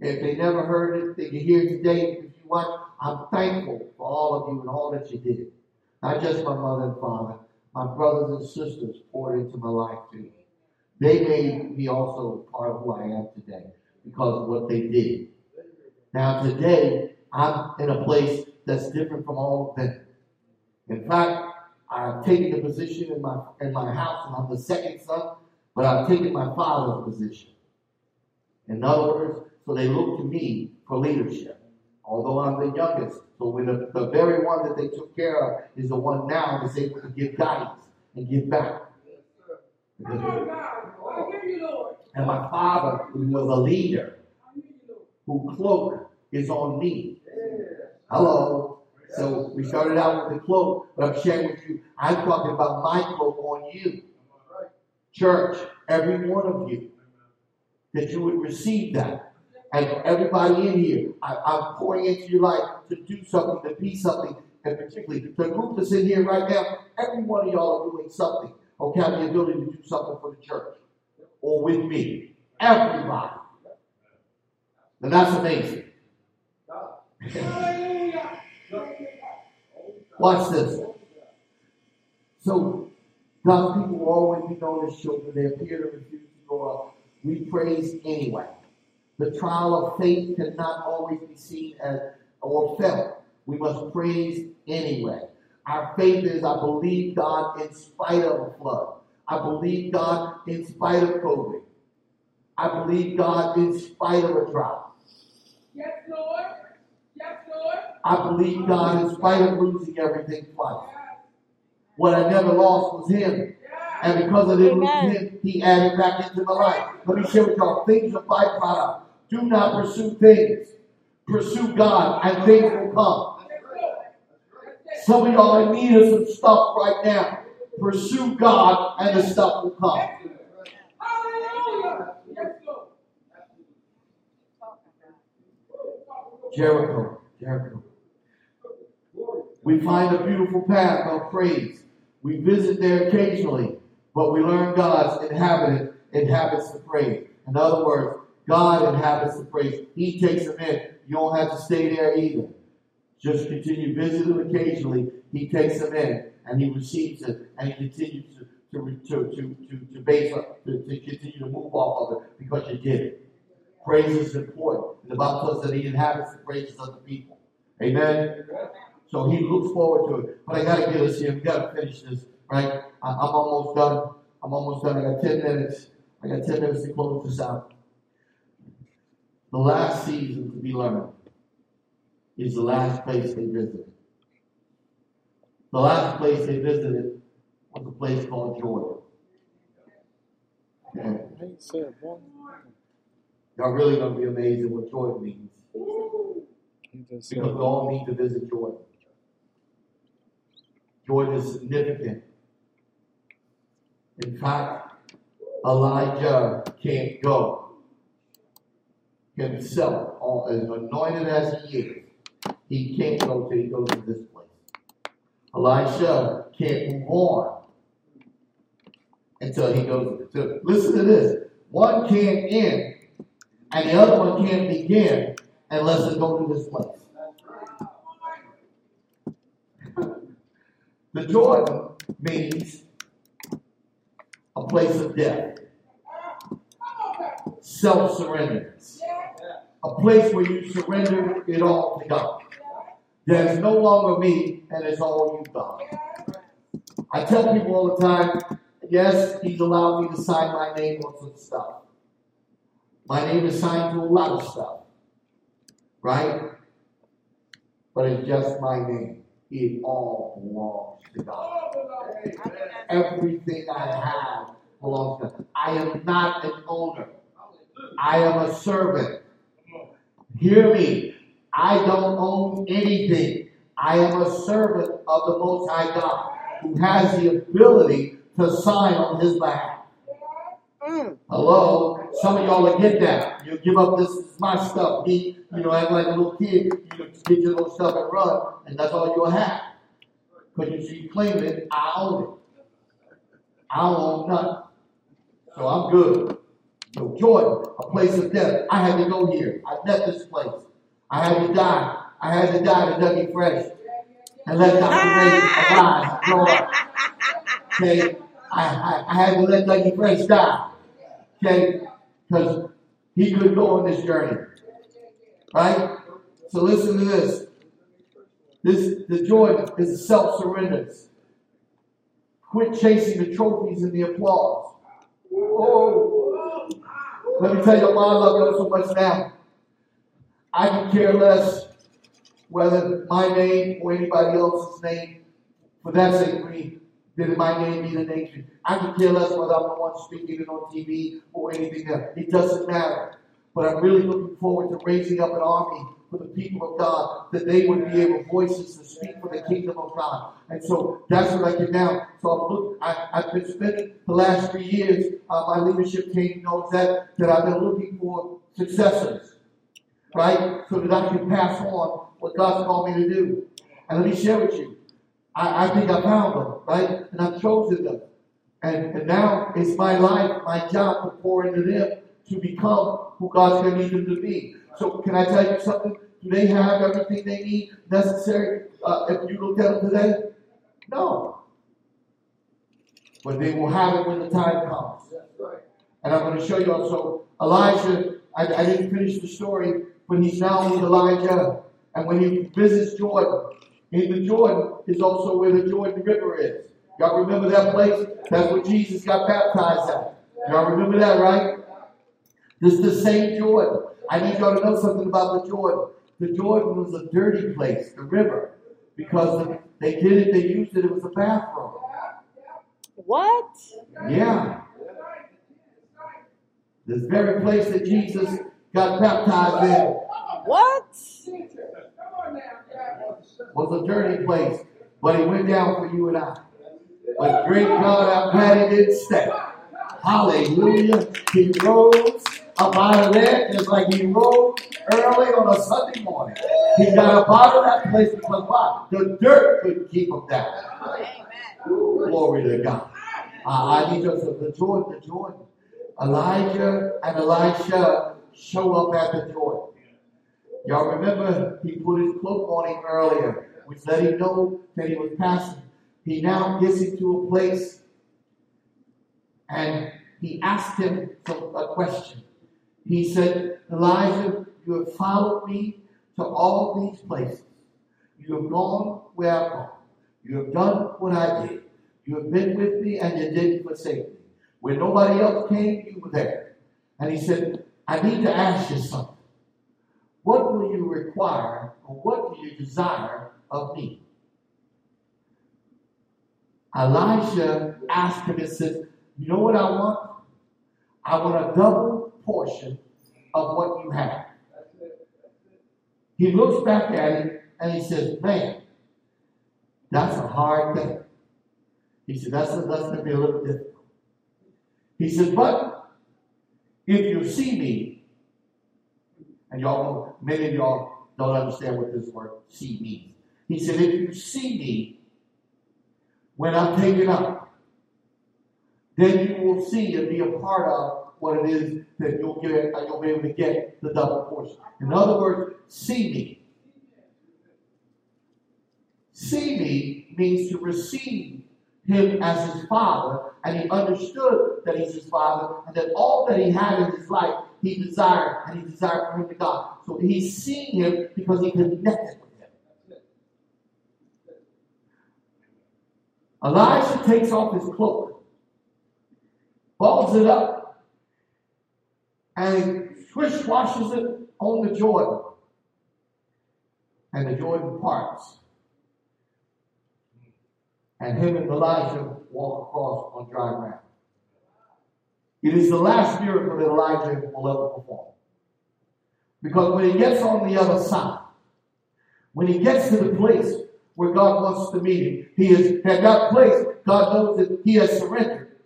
If they never heard it, they can hear it today. If you want, I'm thankful for all of you and all that you did. Not just my mother and father, my brothers and sisters poured into my life too. They made me also part of who I am today because of what they did. Now today, I'm in a place that's different from all of them. In fact, I've taken the position in my in my house, and I'm the second son, but I've taken my father's position. In other words, so they look to me for leadership. Although I'm the youngest, so when the, the very one that they took care of is the one now that's able to give guidance and give back. And my father, who was a leader, who cloak is on me. Hello. So we started out with the cloak, but I'm sharing with you, I'm talking about my cloak on you. Church, every one of you, that you would receive that. And everybody in here, I, I'm pouring into your life to do something, to be something, and particularly the group that's in here right now, every one of y'all are doing something, okay, have the ability to do something for the church or with me. Everybody. And that's amazing. Watch this. So, God's people will always be known as children. They appear to refuse to grow up. We praise anyway. The trial of faith cannot always be seen as or felt. We must praise anyway. Our faith is I believe God in spite of a flood. I believe God in spite of COVID. I believe God in spite of a drought. Yes, Lord. Yes, Lord. I believe God in spite of losing everything twice. What I never lost was Him. And because I didn't lose Him, He added back into my life. Let me share with y'all things are byproduct. Do not pursue things. Pursue God, and things will come. Some of y'all in need of some stuff right now. Pursue God, and the stuff will come. Hallelujah! Jericho, Jericho. We find a beautiful path of praise. We visit there occasionally, but we learn God's inhabitant inhabits the praise. In other words, God inhabits the praise. He takes them in. You don't have to stay there either. Just continue visiting occasionally. He takes them in and he receives it and he continues to to to to to, to base up, to, to continue to move off of it because you did it. Praise is important. And the Bible us that he inhabits the praises of the people. Amen. So he looks forward to it. But I gotta get us here. We gotta finish this, right? I, I'm almost done. I'm almost done. I got 10 minutes. I got 10 minutes to close this out. The last season to be learned is the last place they visited. The last place they visited was a place called Jordan. Okay. He said one. Y'all really gonna be amazed at what Jordan means. He just said Because we all need to visit Jordan. Jordan is significant. In fact, Elijah can't go himself, as anointed as he is. He can't go till he goes to this place. Elisha can't move on until he goes to. Listen to this. One can't end, and the other one can't begin unless they go to this place. The Jordan means a place of death, self surrenderance, a place where you surrender it all to God. There's no longer me, and it's all you, God. I tell people all the time, yes, He's allowed me to sign my name on some stuff. My name is signed to a lot of stuff, right? But it's just my name. It all belongs to God. Everything I have belongs to God. I am not an owner. I am a servant. Hear me. I don't own anything. I am a servant of the Most High God who has the ability to sign on His behalf. Hello? Some of y'all will get that. You give up this is my stuff. Me, you know, act like a little kid. You get your little stuff and run, and that's all you'll have. Because you see, claim it, I own it. I don't own nothing. So I'm good. So Jordan, a place of death. I had to go here. I met this place. I had to die. I had to die to Dougie Fresh. And let Dr. Ray grow up. Okay? I, I, I had to let Dougie Fresh die. Okay? Because he could go on this journey. Right? So listen to this. This the joy is self-surrenders. Quit chasing the trophies and the applause. Oh, let me tell you why I love you so much now. I can care less whether my name or anybody else's name, for that sake, me, did my name be the nation. I can care less whether I'm the one speaking it on TV or anything else. It doesn't matter. But I'm really looking forward to raising up an army for the people of God, that they would be able voices to speak for the kingdom of God. And so that's what I get now. So I'm look, I, I've been spending the last three years, uh, my leadership team knows that, that I've been looking for successors, right? So that I can pass on what God's called me to do. And let me share with you. I, I think I found them, right? And I've chosen them. And, and now it's my life, my job to pour into them to become who God's going to need them to be. So can I tell you something? Do they have everything they need necessary uh, if you look at them today? No. But they will have it when the time comes. And I'm going to show you also Elijah. I, I didn't finish the story, but he's now with Elijah. And when he visits Jordan, in the Jordan is also where the Jordan River is. Y'all remember that place? That's where Jesus got baptized at. Y'all remember that, right? This is the same Jordan. I need y'all to know something about the Jordan. the Jordan was a dirty place, the river, because they did it, they used it, it was a bathroom. What? Yeah. This very place that Jesus got baptized in What? Was a dirty place, but he went down for you and I. But great God, I'm glad he didn't stay. Hallelujah. He rose up out of there just like he rose early on a Sunday morning. He got up out of that place because why? The dirt couldn't keep him down. Glory to God. I, I need you to the Jordan, the Jordan. Elijah and Elisha show up at the Jordan. Y'all remember he put his cloak on him earlier, which let him know that he was passing. He now gets into a place and he asked him a question. He said, Elijah, you have followed me to all these places. You have gone where I've gone. You have done what I did. You have been with me and you didn't forsake me. When nobody else came, you were there. And he said, I need to ask you something. What will you require or what do you desire of me? Elijah asked him and said, You know what I want? I want a double portion of what you have. He looks back at him and he says, Man, that's a hard thing. He said, That's, that's going to be a little difficult. He said, But if you see me, and y'all know, many of y'all don't understand what this word see means. He said, If you see me when I'm taken up, then you will see and be a part of what it is that you'll get you'll be able to get the double portion. In other words, see me. See me means to receive him as his father, and he understood that he's his father, and that all that he had in his life he desired, and he desired for him to God. So he's seeing him because he connected with him. Elijah takes off his cloak, balls it up, and swish washes it on the Jordan. And the Jordan parts. And him and Elijah walk across on dry ground. It is the last miracle that Elijah will ever perform. Because when he gets on the other side, when he gets to the place where God wants to meet him, he is at that place, God knows that he has surrendered.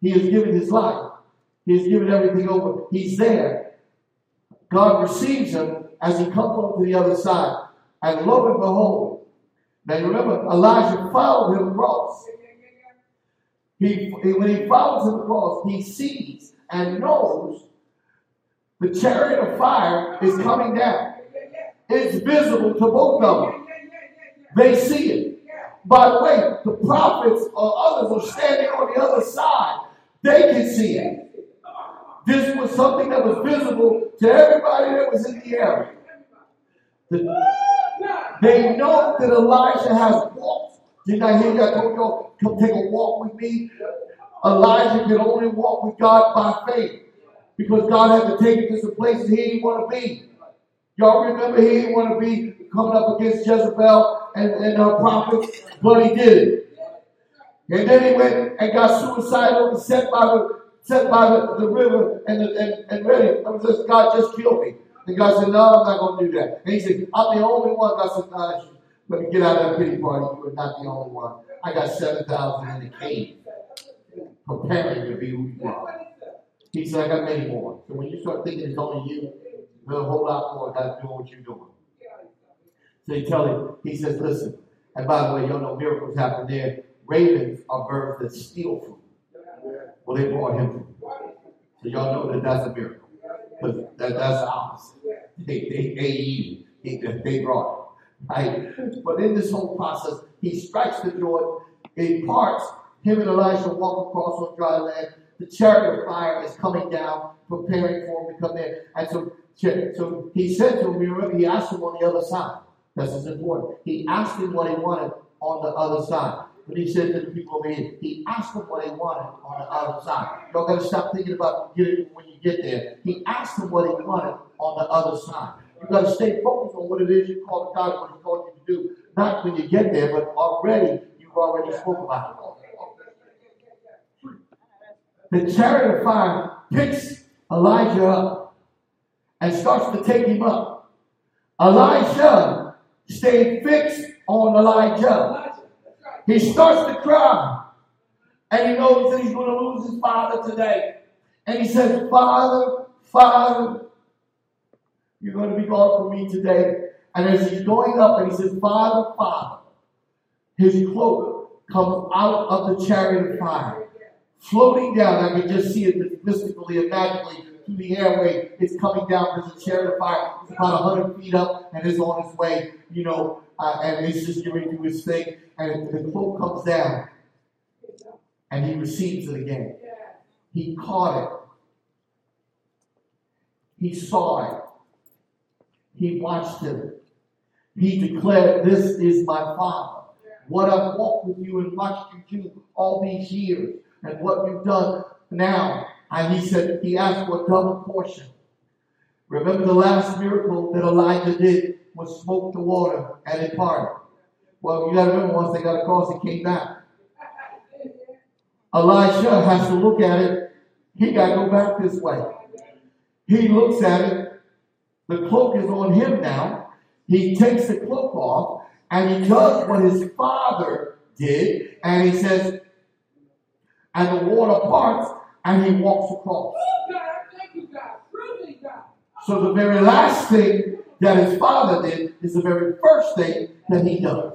He has given his life. He has given everything over. He's there. God receives him as he comes on to the other side. And lo and behold, now you remember, Elijah followed him across. He, when he follows the cross, he sees and knows the chariot of fire is coming down. It's visible to both of them. They see it. By the way, the prophets or others are standing on the other side. They can see it. This was something that was visible to everybody that was in the area. They know that Elijah has walked. Did I hear you? I told y'all, come take a walk with me. Elijah could only walk with God by faith because God had to take him to some places he didn't want to be. Y'all remember he didn't want to be coming up against Jezebel and, and her prophets, but he did it. And then he went and got suicidal and set by the set by the, the river and, and, and ready. I was just, God, just kill me. And God said, No, I'm not going to do that. And he said, I'm the only one. God said, Let me get out of that pity party. You are not the only one. I got 7,000 in the cave preparing to be who you are. He said, I got many more. So when you start thinking it's only you, there's a whole lot more God doing what you're doing. So he tell him, he says, listen, and by the way, y'all know miracles happen there. Ravens are birds that steal food. Well, they brought him food. So y'all know that that's a miracle. Because that, that's the opposite. They, they, they eat it. They brought it. Right? But in this whole process, he strikes the Jordan, it parts, him and Elisha walk across on dry land. The chariot of fire is coming down, preparing for him to come in. And so, so he said to him, he asked him on the other side. This is important. He asked him what he wanted on the other side. But he said to the people of here, he asked them what he wanted on the other side. Y'all got to stop thinking about when you get there. He asked them what he wanted on the other side. You got to stay focused on what it is you call God, what He called you to do. Not when you get there, but already you've already spoke about it. The chariot of fire picks Elijah up and starts to take him up. Elijah stayed fixed on Elijah. He starts to cry. And he knows that he's going to lose his father today. And he says, Father, Father, you're going to be gone from me today. And as he's going up and he says, Father, Father, his cloak comes out of the chariot of fire floating down. I can just see it mystically and magically through the airway. It's coming down because the chariot of fire is about 100 feet up and is on its way, you know, uh, and it's just going to do thing. And the cloak comes down and he receives it again. He caught it. He saw it. He watched it. He declared, This is my Father. What I've walked with you and watched you do all these years and what you've done now. And he said, he asked for a double portion. Remember the last miracle that Elijah did was smoke the water and it parted. Well, you gotta remember once they got across, it came back. Elijah has to look at it. He gotta go back this way. He looks at it. The cloak is on him now. He takes the cloak off and he does what his father did. And he says, and the water parts, and he walks across. So the very last thing that his father did is the very first thing that he does.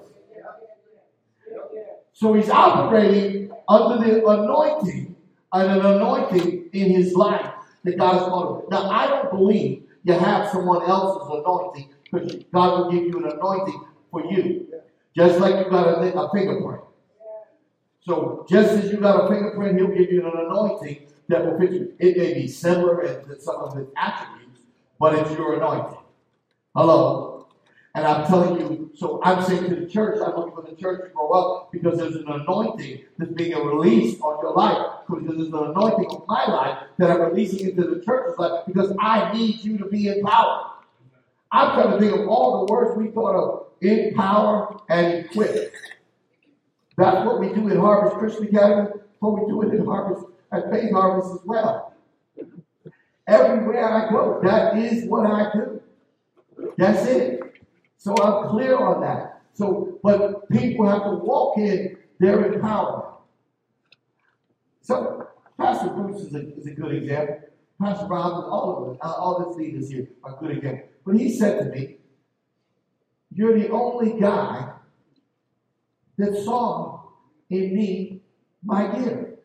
So he's operating under the anointing and an anointing in his life that God has called him. Now, I don't believe you have someone else's anointing because God will give you an anointing for you. Just like you got a, a fingerprint. So just as you got a fingerprint, he'll give you an anointing that will fit you. It may be similar in some of its attributes, but it's your anointing. Hello. And I'm telling you, so I'm saying to the church, I'm looking for the church to grow up because there's an anointing that's being released on your life. Because there's an anointing on my life that I'm releasing into the church's life because I need you to be empowered. I'm trying to think of all the words we thought of empower and equip. That's what we do in Harvest Christian Academy, what we do it in Harvest at Faith Harvest as well. Everywhere I go, that is what I do. That's it. So I'm clear on that. So, but people have to walk in their empowerment. So, Pastor Bruce is a, is a good example. Pastor Brown, all of us, uh, all the leaders here are good examples. But he said to me, You're the only guy that saw in me my gift.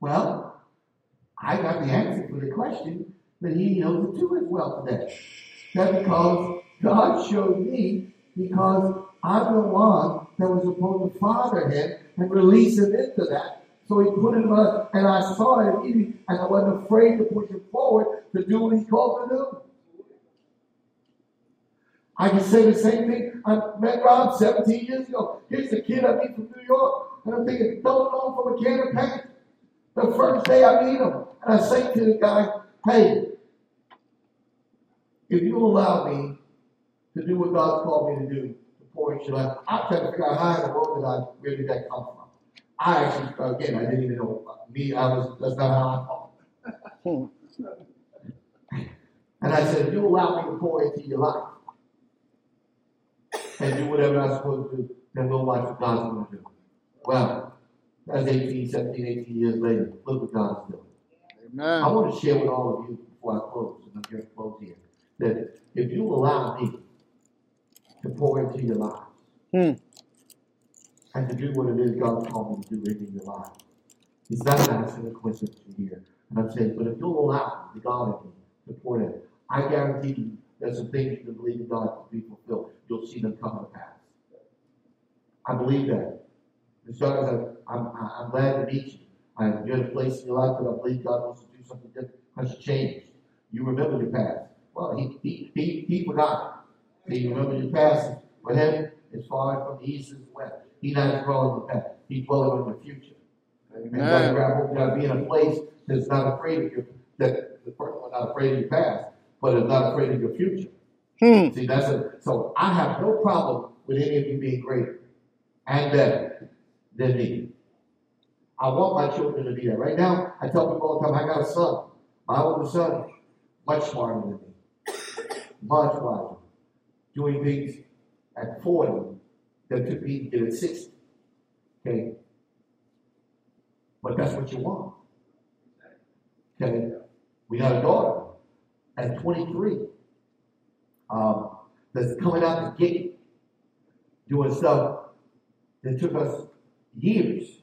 Well, I got the answer for the question, but he knows it too as well today. That because God showed me, because I'm the one that was supposed to father him and release him into that. So he put him up, and I saw it and I wasn't afraid to push him forward to do what he called to do. I can say the same thing. I met Rob 17 years ago. Here's a kid I meet from New York, and I'm thinking, don't know from a can of paint. The first day I meet him, and I say to the guy, hey, if you'll allow me to do what God's called me to do, to pour into your life, I'm trying to figure out how in the world did I, where did that come from? I actually, again, I didn't even know me, I was, that's not how I thought. and I said, if you allow me to pour into your life, and do whatever I'm supposed to do, then we'll watch what God's going to do. Well, that's 18, 17, 18 years later. Look what God's doing. Amen. I want to share with all of you before I close, and I'm going to close here, that if you allow me to pour into your life hmm. and to do what it is God's called me to do in your life, it's not an accident coincidence here. And I'm saying, but if you'll allow the God in me to pour in, I guarantee you there's some things you can believe in God to be fulfilled. You'll see them come to pass. I believe that. And so I'm, I'm glad to meet you. I'm in a place in your life that I believe God wants to do something different, has changed. You remember your past. Well, he, he, he, he forgot. He remember your past for him as far from the east as the west. He's not dwelling in the past. He's dwelling in the future. Amen. You got to be in a place that's not afraid of you, that the person was not afraid of your past, but is not afraid of your future. Hmm. See, that's a, so I have no problem with any of you being greater and better than me. I want my children to be there. Right now, I tell people all the time, I got a son. My older son, much smarter than me, wiser, doing things at 40 that me to get at 60. Okay? But that's what you want. Okay? We got a daughter at 23 um, that's coming out the gate doing stuff that took us years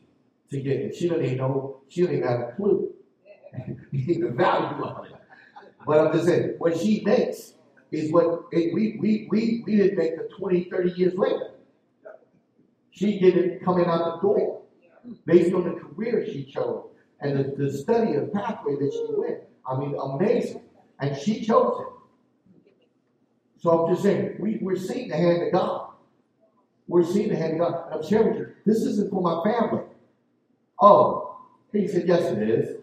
to get. And she don't even know, she don't even have a clue the value of it. But I'm just saying, what she makes is what it, we, we, we, we didn't make the 20, 30 years later. She did it coming out the door based on the career she chose and the, the study of pathway that she went. I mean, amazing. And she chose it. So I'm just saying, we, we're seeing the hand of God. We're seeing the hand of God. And I'm sharing with you, this isn't for my family. Oh, he said, yes, it is.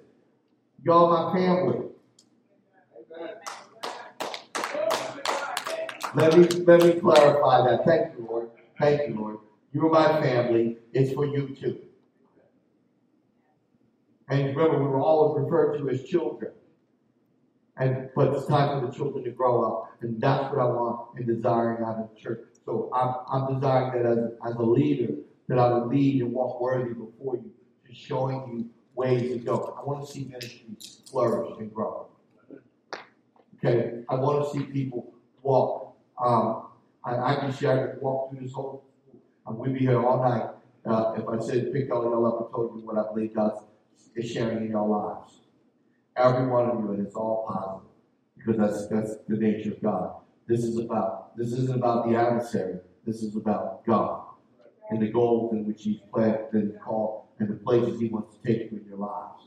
Y'all my family. Let me let me clarify that. Thank you, Lord. Thank you, Lord. You're my family. It's for you too. And remember, we were always referred to as children. And but it's time for the children to grow up, and that's what I want and desiring out of the church. So I'm, I'm desiring that as, as a leader, that I would lead and walk worthy before you, to showing you ways to go. I want to see ministries flourish and grow. Okay, I want to see people walk. Um, I, I can share, I could walk through this whole. Um, we'd be here all night. Uh, if I said pick all y'all up and told you what I believe God is sharing in your lives, every one of you, and it's all positive because that's that's the nature of God. This is about this isn't about the adversary. This is about God and the goals in which He's planted and called and the places He wants to take you in your lives.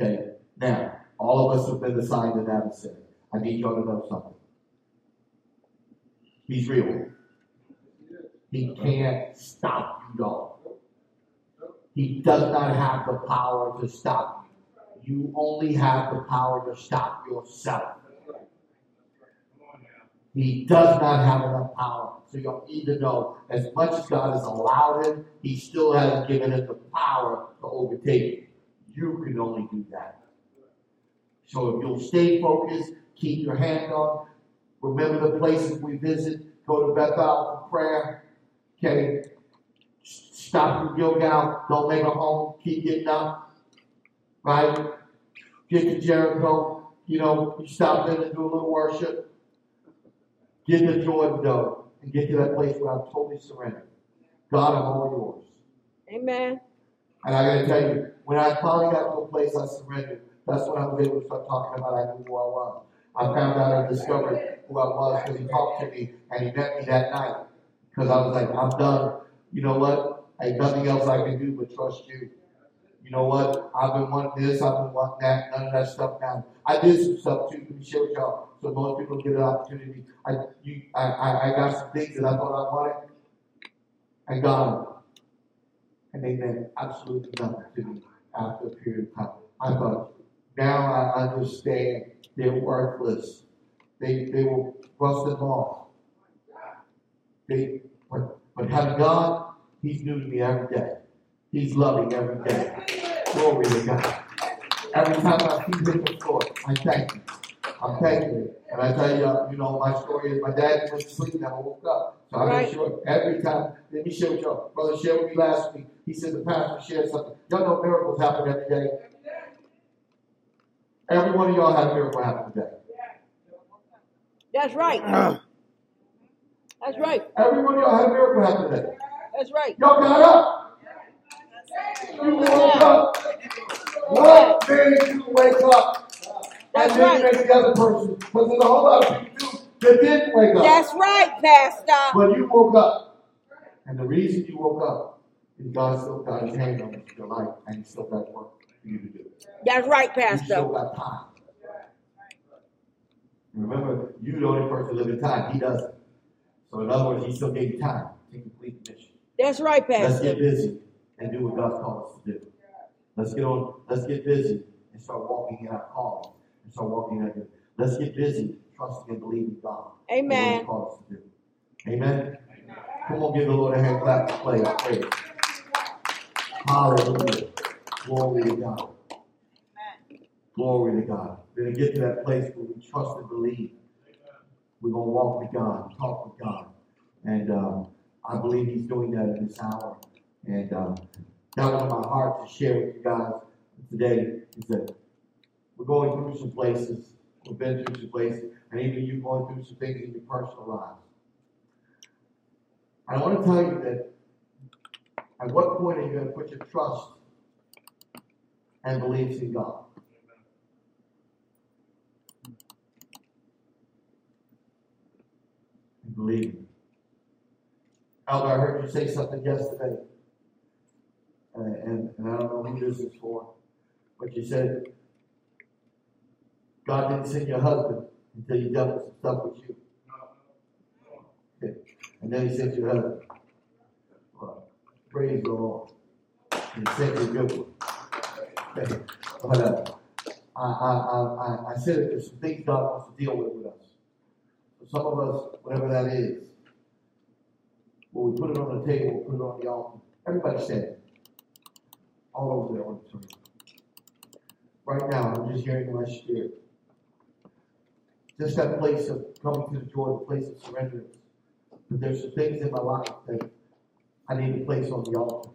Okay. Now, all of us have been assigned an adversary. I need y'all to know something. He's real. He can't stop you, y'all. He does not have the power to stop you. You only have the power to stop yourself. He does not have enough power. So you'll need to know, as much as God has allowed him, he still hasn't given him the power to overtake you. You can only do that. So if you'll stay focused, keep your hand on, remember the places we visit, go to Bethel for prayer, okay? Stop your Gilgal, don't make a home, keep getting up, right? Get to Jericho, you know, you stop there and do a little worship. Get to Jordan, though, and get to that place where I'm totally surrendered. God, I'm all yours. Amen. And I gotta tell you, when I finally got to a place I surrendered, that's when I was able to start talking about I knew who I was. I found out and discovered who I was because he talked to me and he met me that night. Because I was like, I'm done. You know what? Ain't nothing else I can do but trust you. You know what? I've been wanting this, I've been wanting that, none of that stuff now. I did some stuff too, let me share with y'all. So most people get an opportunity. I you I, I, I got some things that I thought I wanted. I got them. And they meant absolutely nothing to me after a period of time. I thought, now I understand they're worthless. They they will rust them off. They but but having God, He's new to me every day. He's loving every day. Glory to God. Every time I hit the floor, I thank Him. I'm Him. And I tell you, you know, my story is my dad went to sleep and I woke up. So I Right. make sure every time, let me share with y'all. Brother shared with me last week. He said the pastor shared something. Y'all know miracles happen every day. Every one of y'all had a miracle happen today. That's right. Uh. That's right. Every one of y'all had a miracle happen today. That's right. Y'all got up. You woke up. What made you wake up? That's and then right. make the other person. Because there's a whole lot of people that didn't wake up. That's right, Pastor. But you woke up. And the reason you woke up is God still got his hand on your life and he still got work for you to do. That's right, You still Pastor. got time. Remember, you're the only person living time. He doesn't. So in other words, he still gave you time to complete the mission. That's right, Pastor. Let's get busy and do what God's called us to do. Let's get on. Let's get busy and start walking in our calling and start walking in our. Let's get busy trusting and believing God. Amen. What He called us to do. Amen. Come on, give the Lord a hand clap play. Praise. Hallelujah. Glory to God. Glory to God. We're going to get to that place where we trust and believe. We're going to walk with God, talk with God. And um, I believe He's doing that in this hour. And um, that was my heart to share with you guys today is that we're going through some places, we've been through some places, and even you going through some things in your personal lives. I want to tell you that at what point are you going to put your trust and beliefs in God? And believe. Elder, I heard you say something yesterday, uh, and, and I don't know who this is for, but you said God didn't send your husband until you dealt with some stuff with you. Okay. And then He sent you a husband. Well, praise the Lord. He sent you a good one. Okay. But uh, I, I, I, I- I said that there's some things God wants to deal with with us. Some of us, whatever that is, well, we put it on the table, put it on the altar. Everybody said. All over the auditorium. Right now, I'm just hearing my spirit. Just that place of coming to the joy, the place of surrender. But there's some things in my life that I need to place on the altar.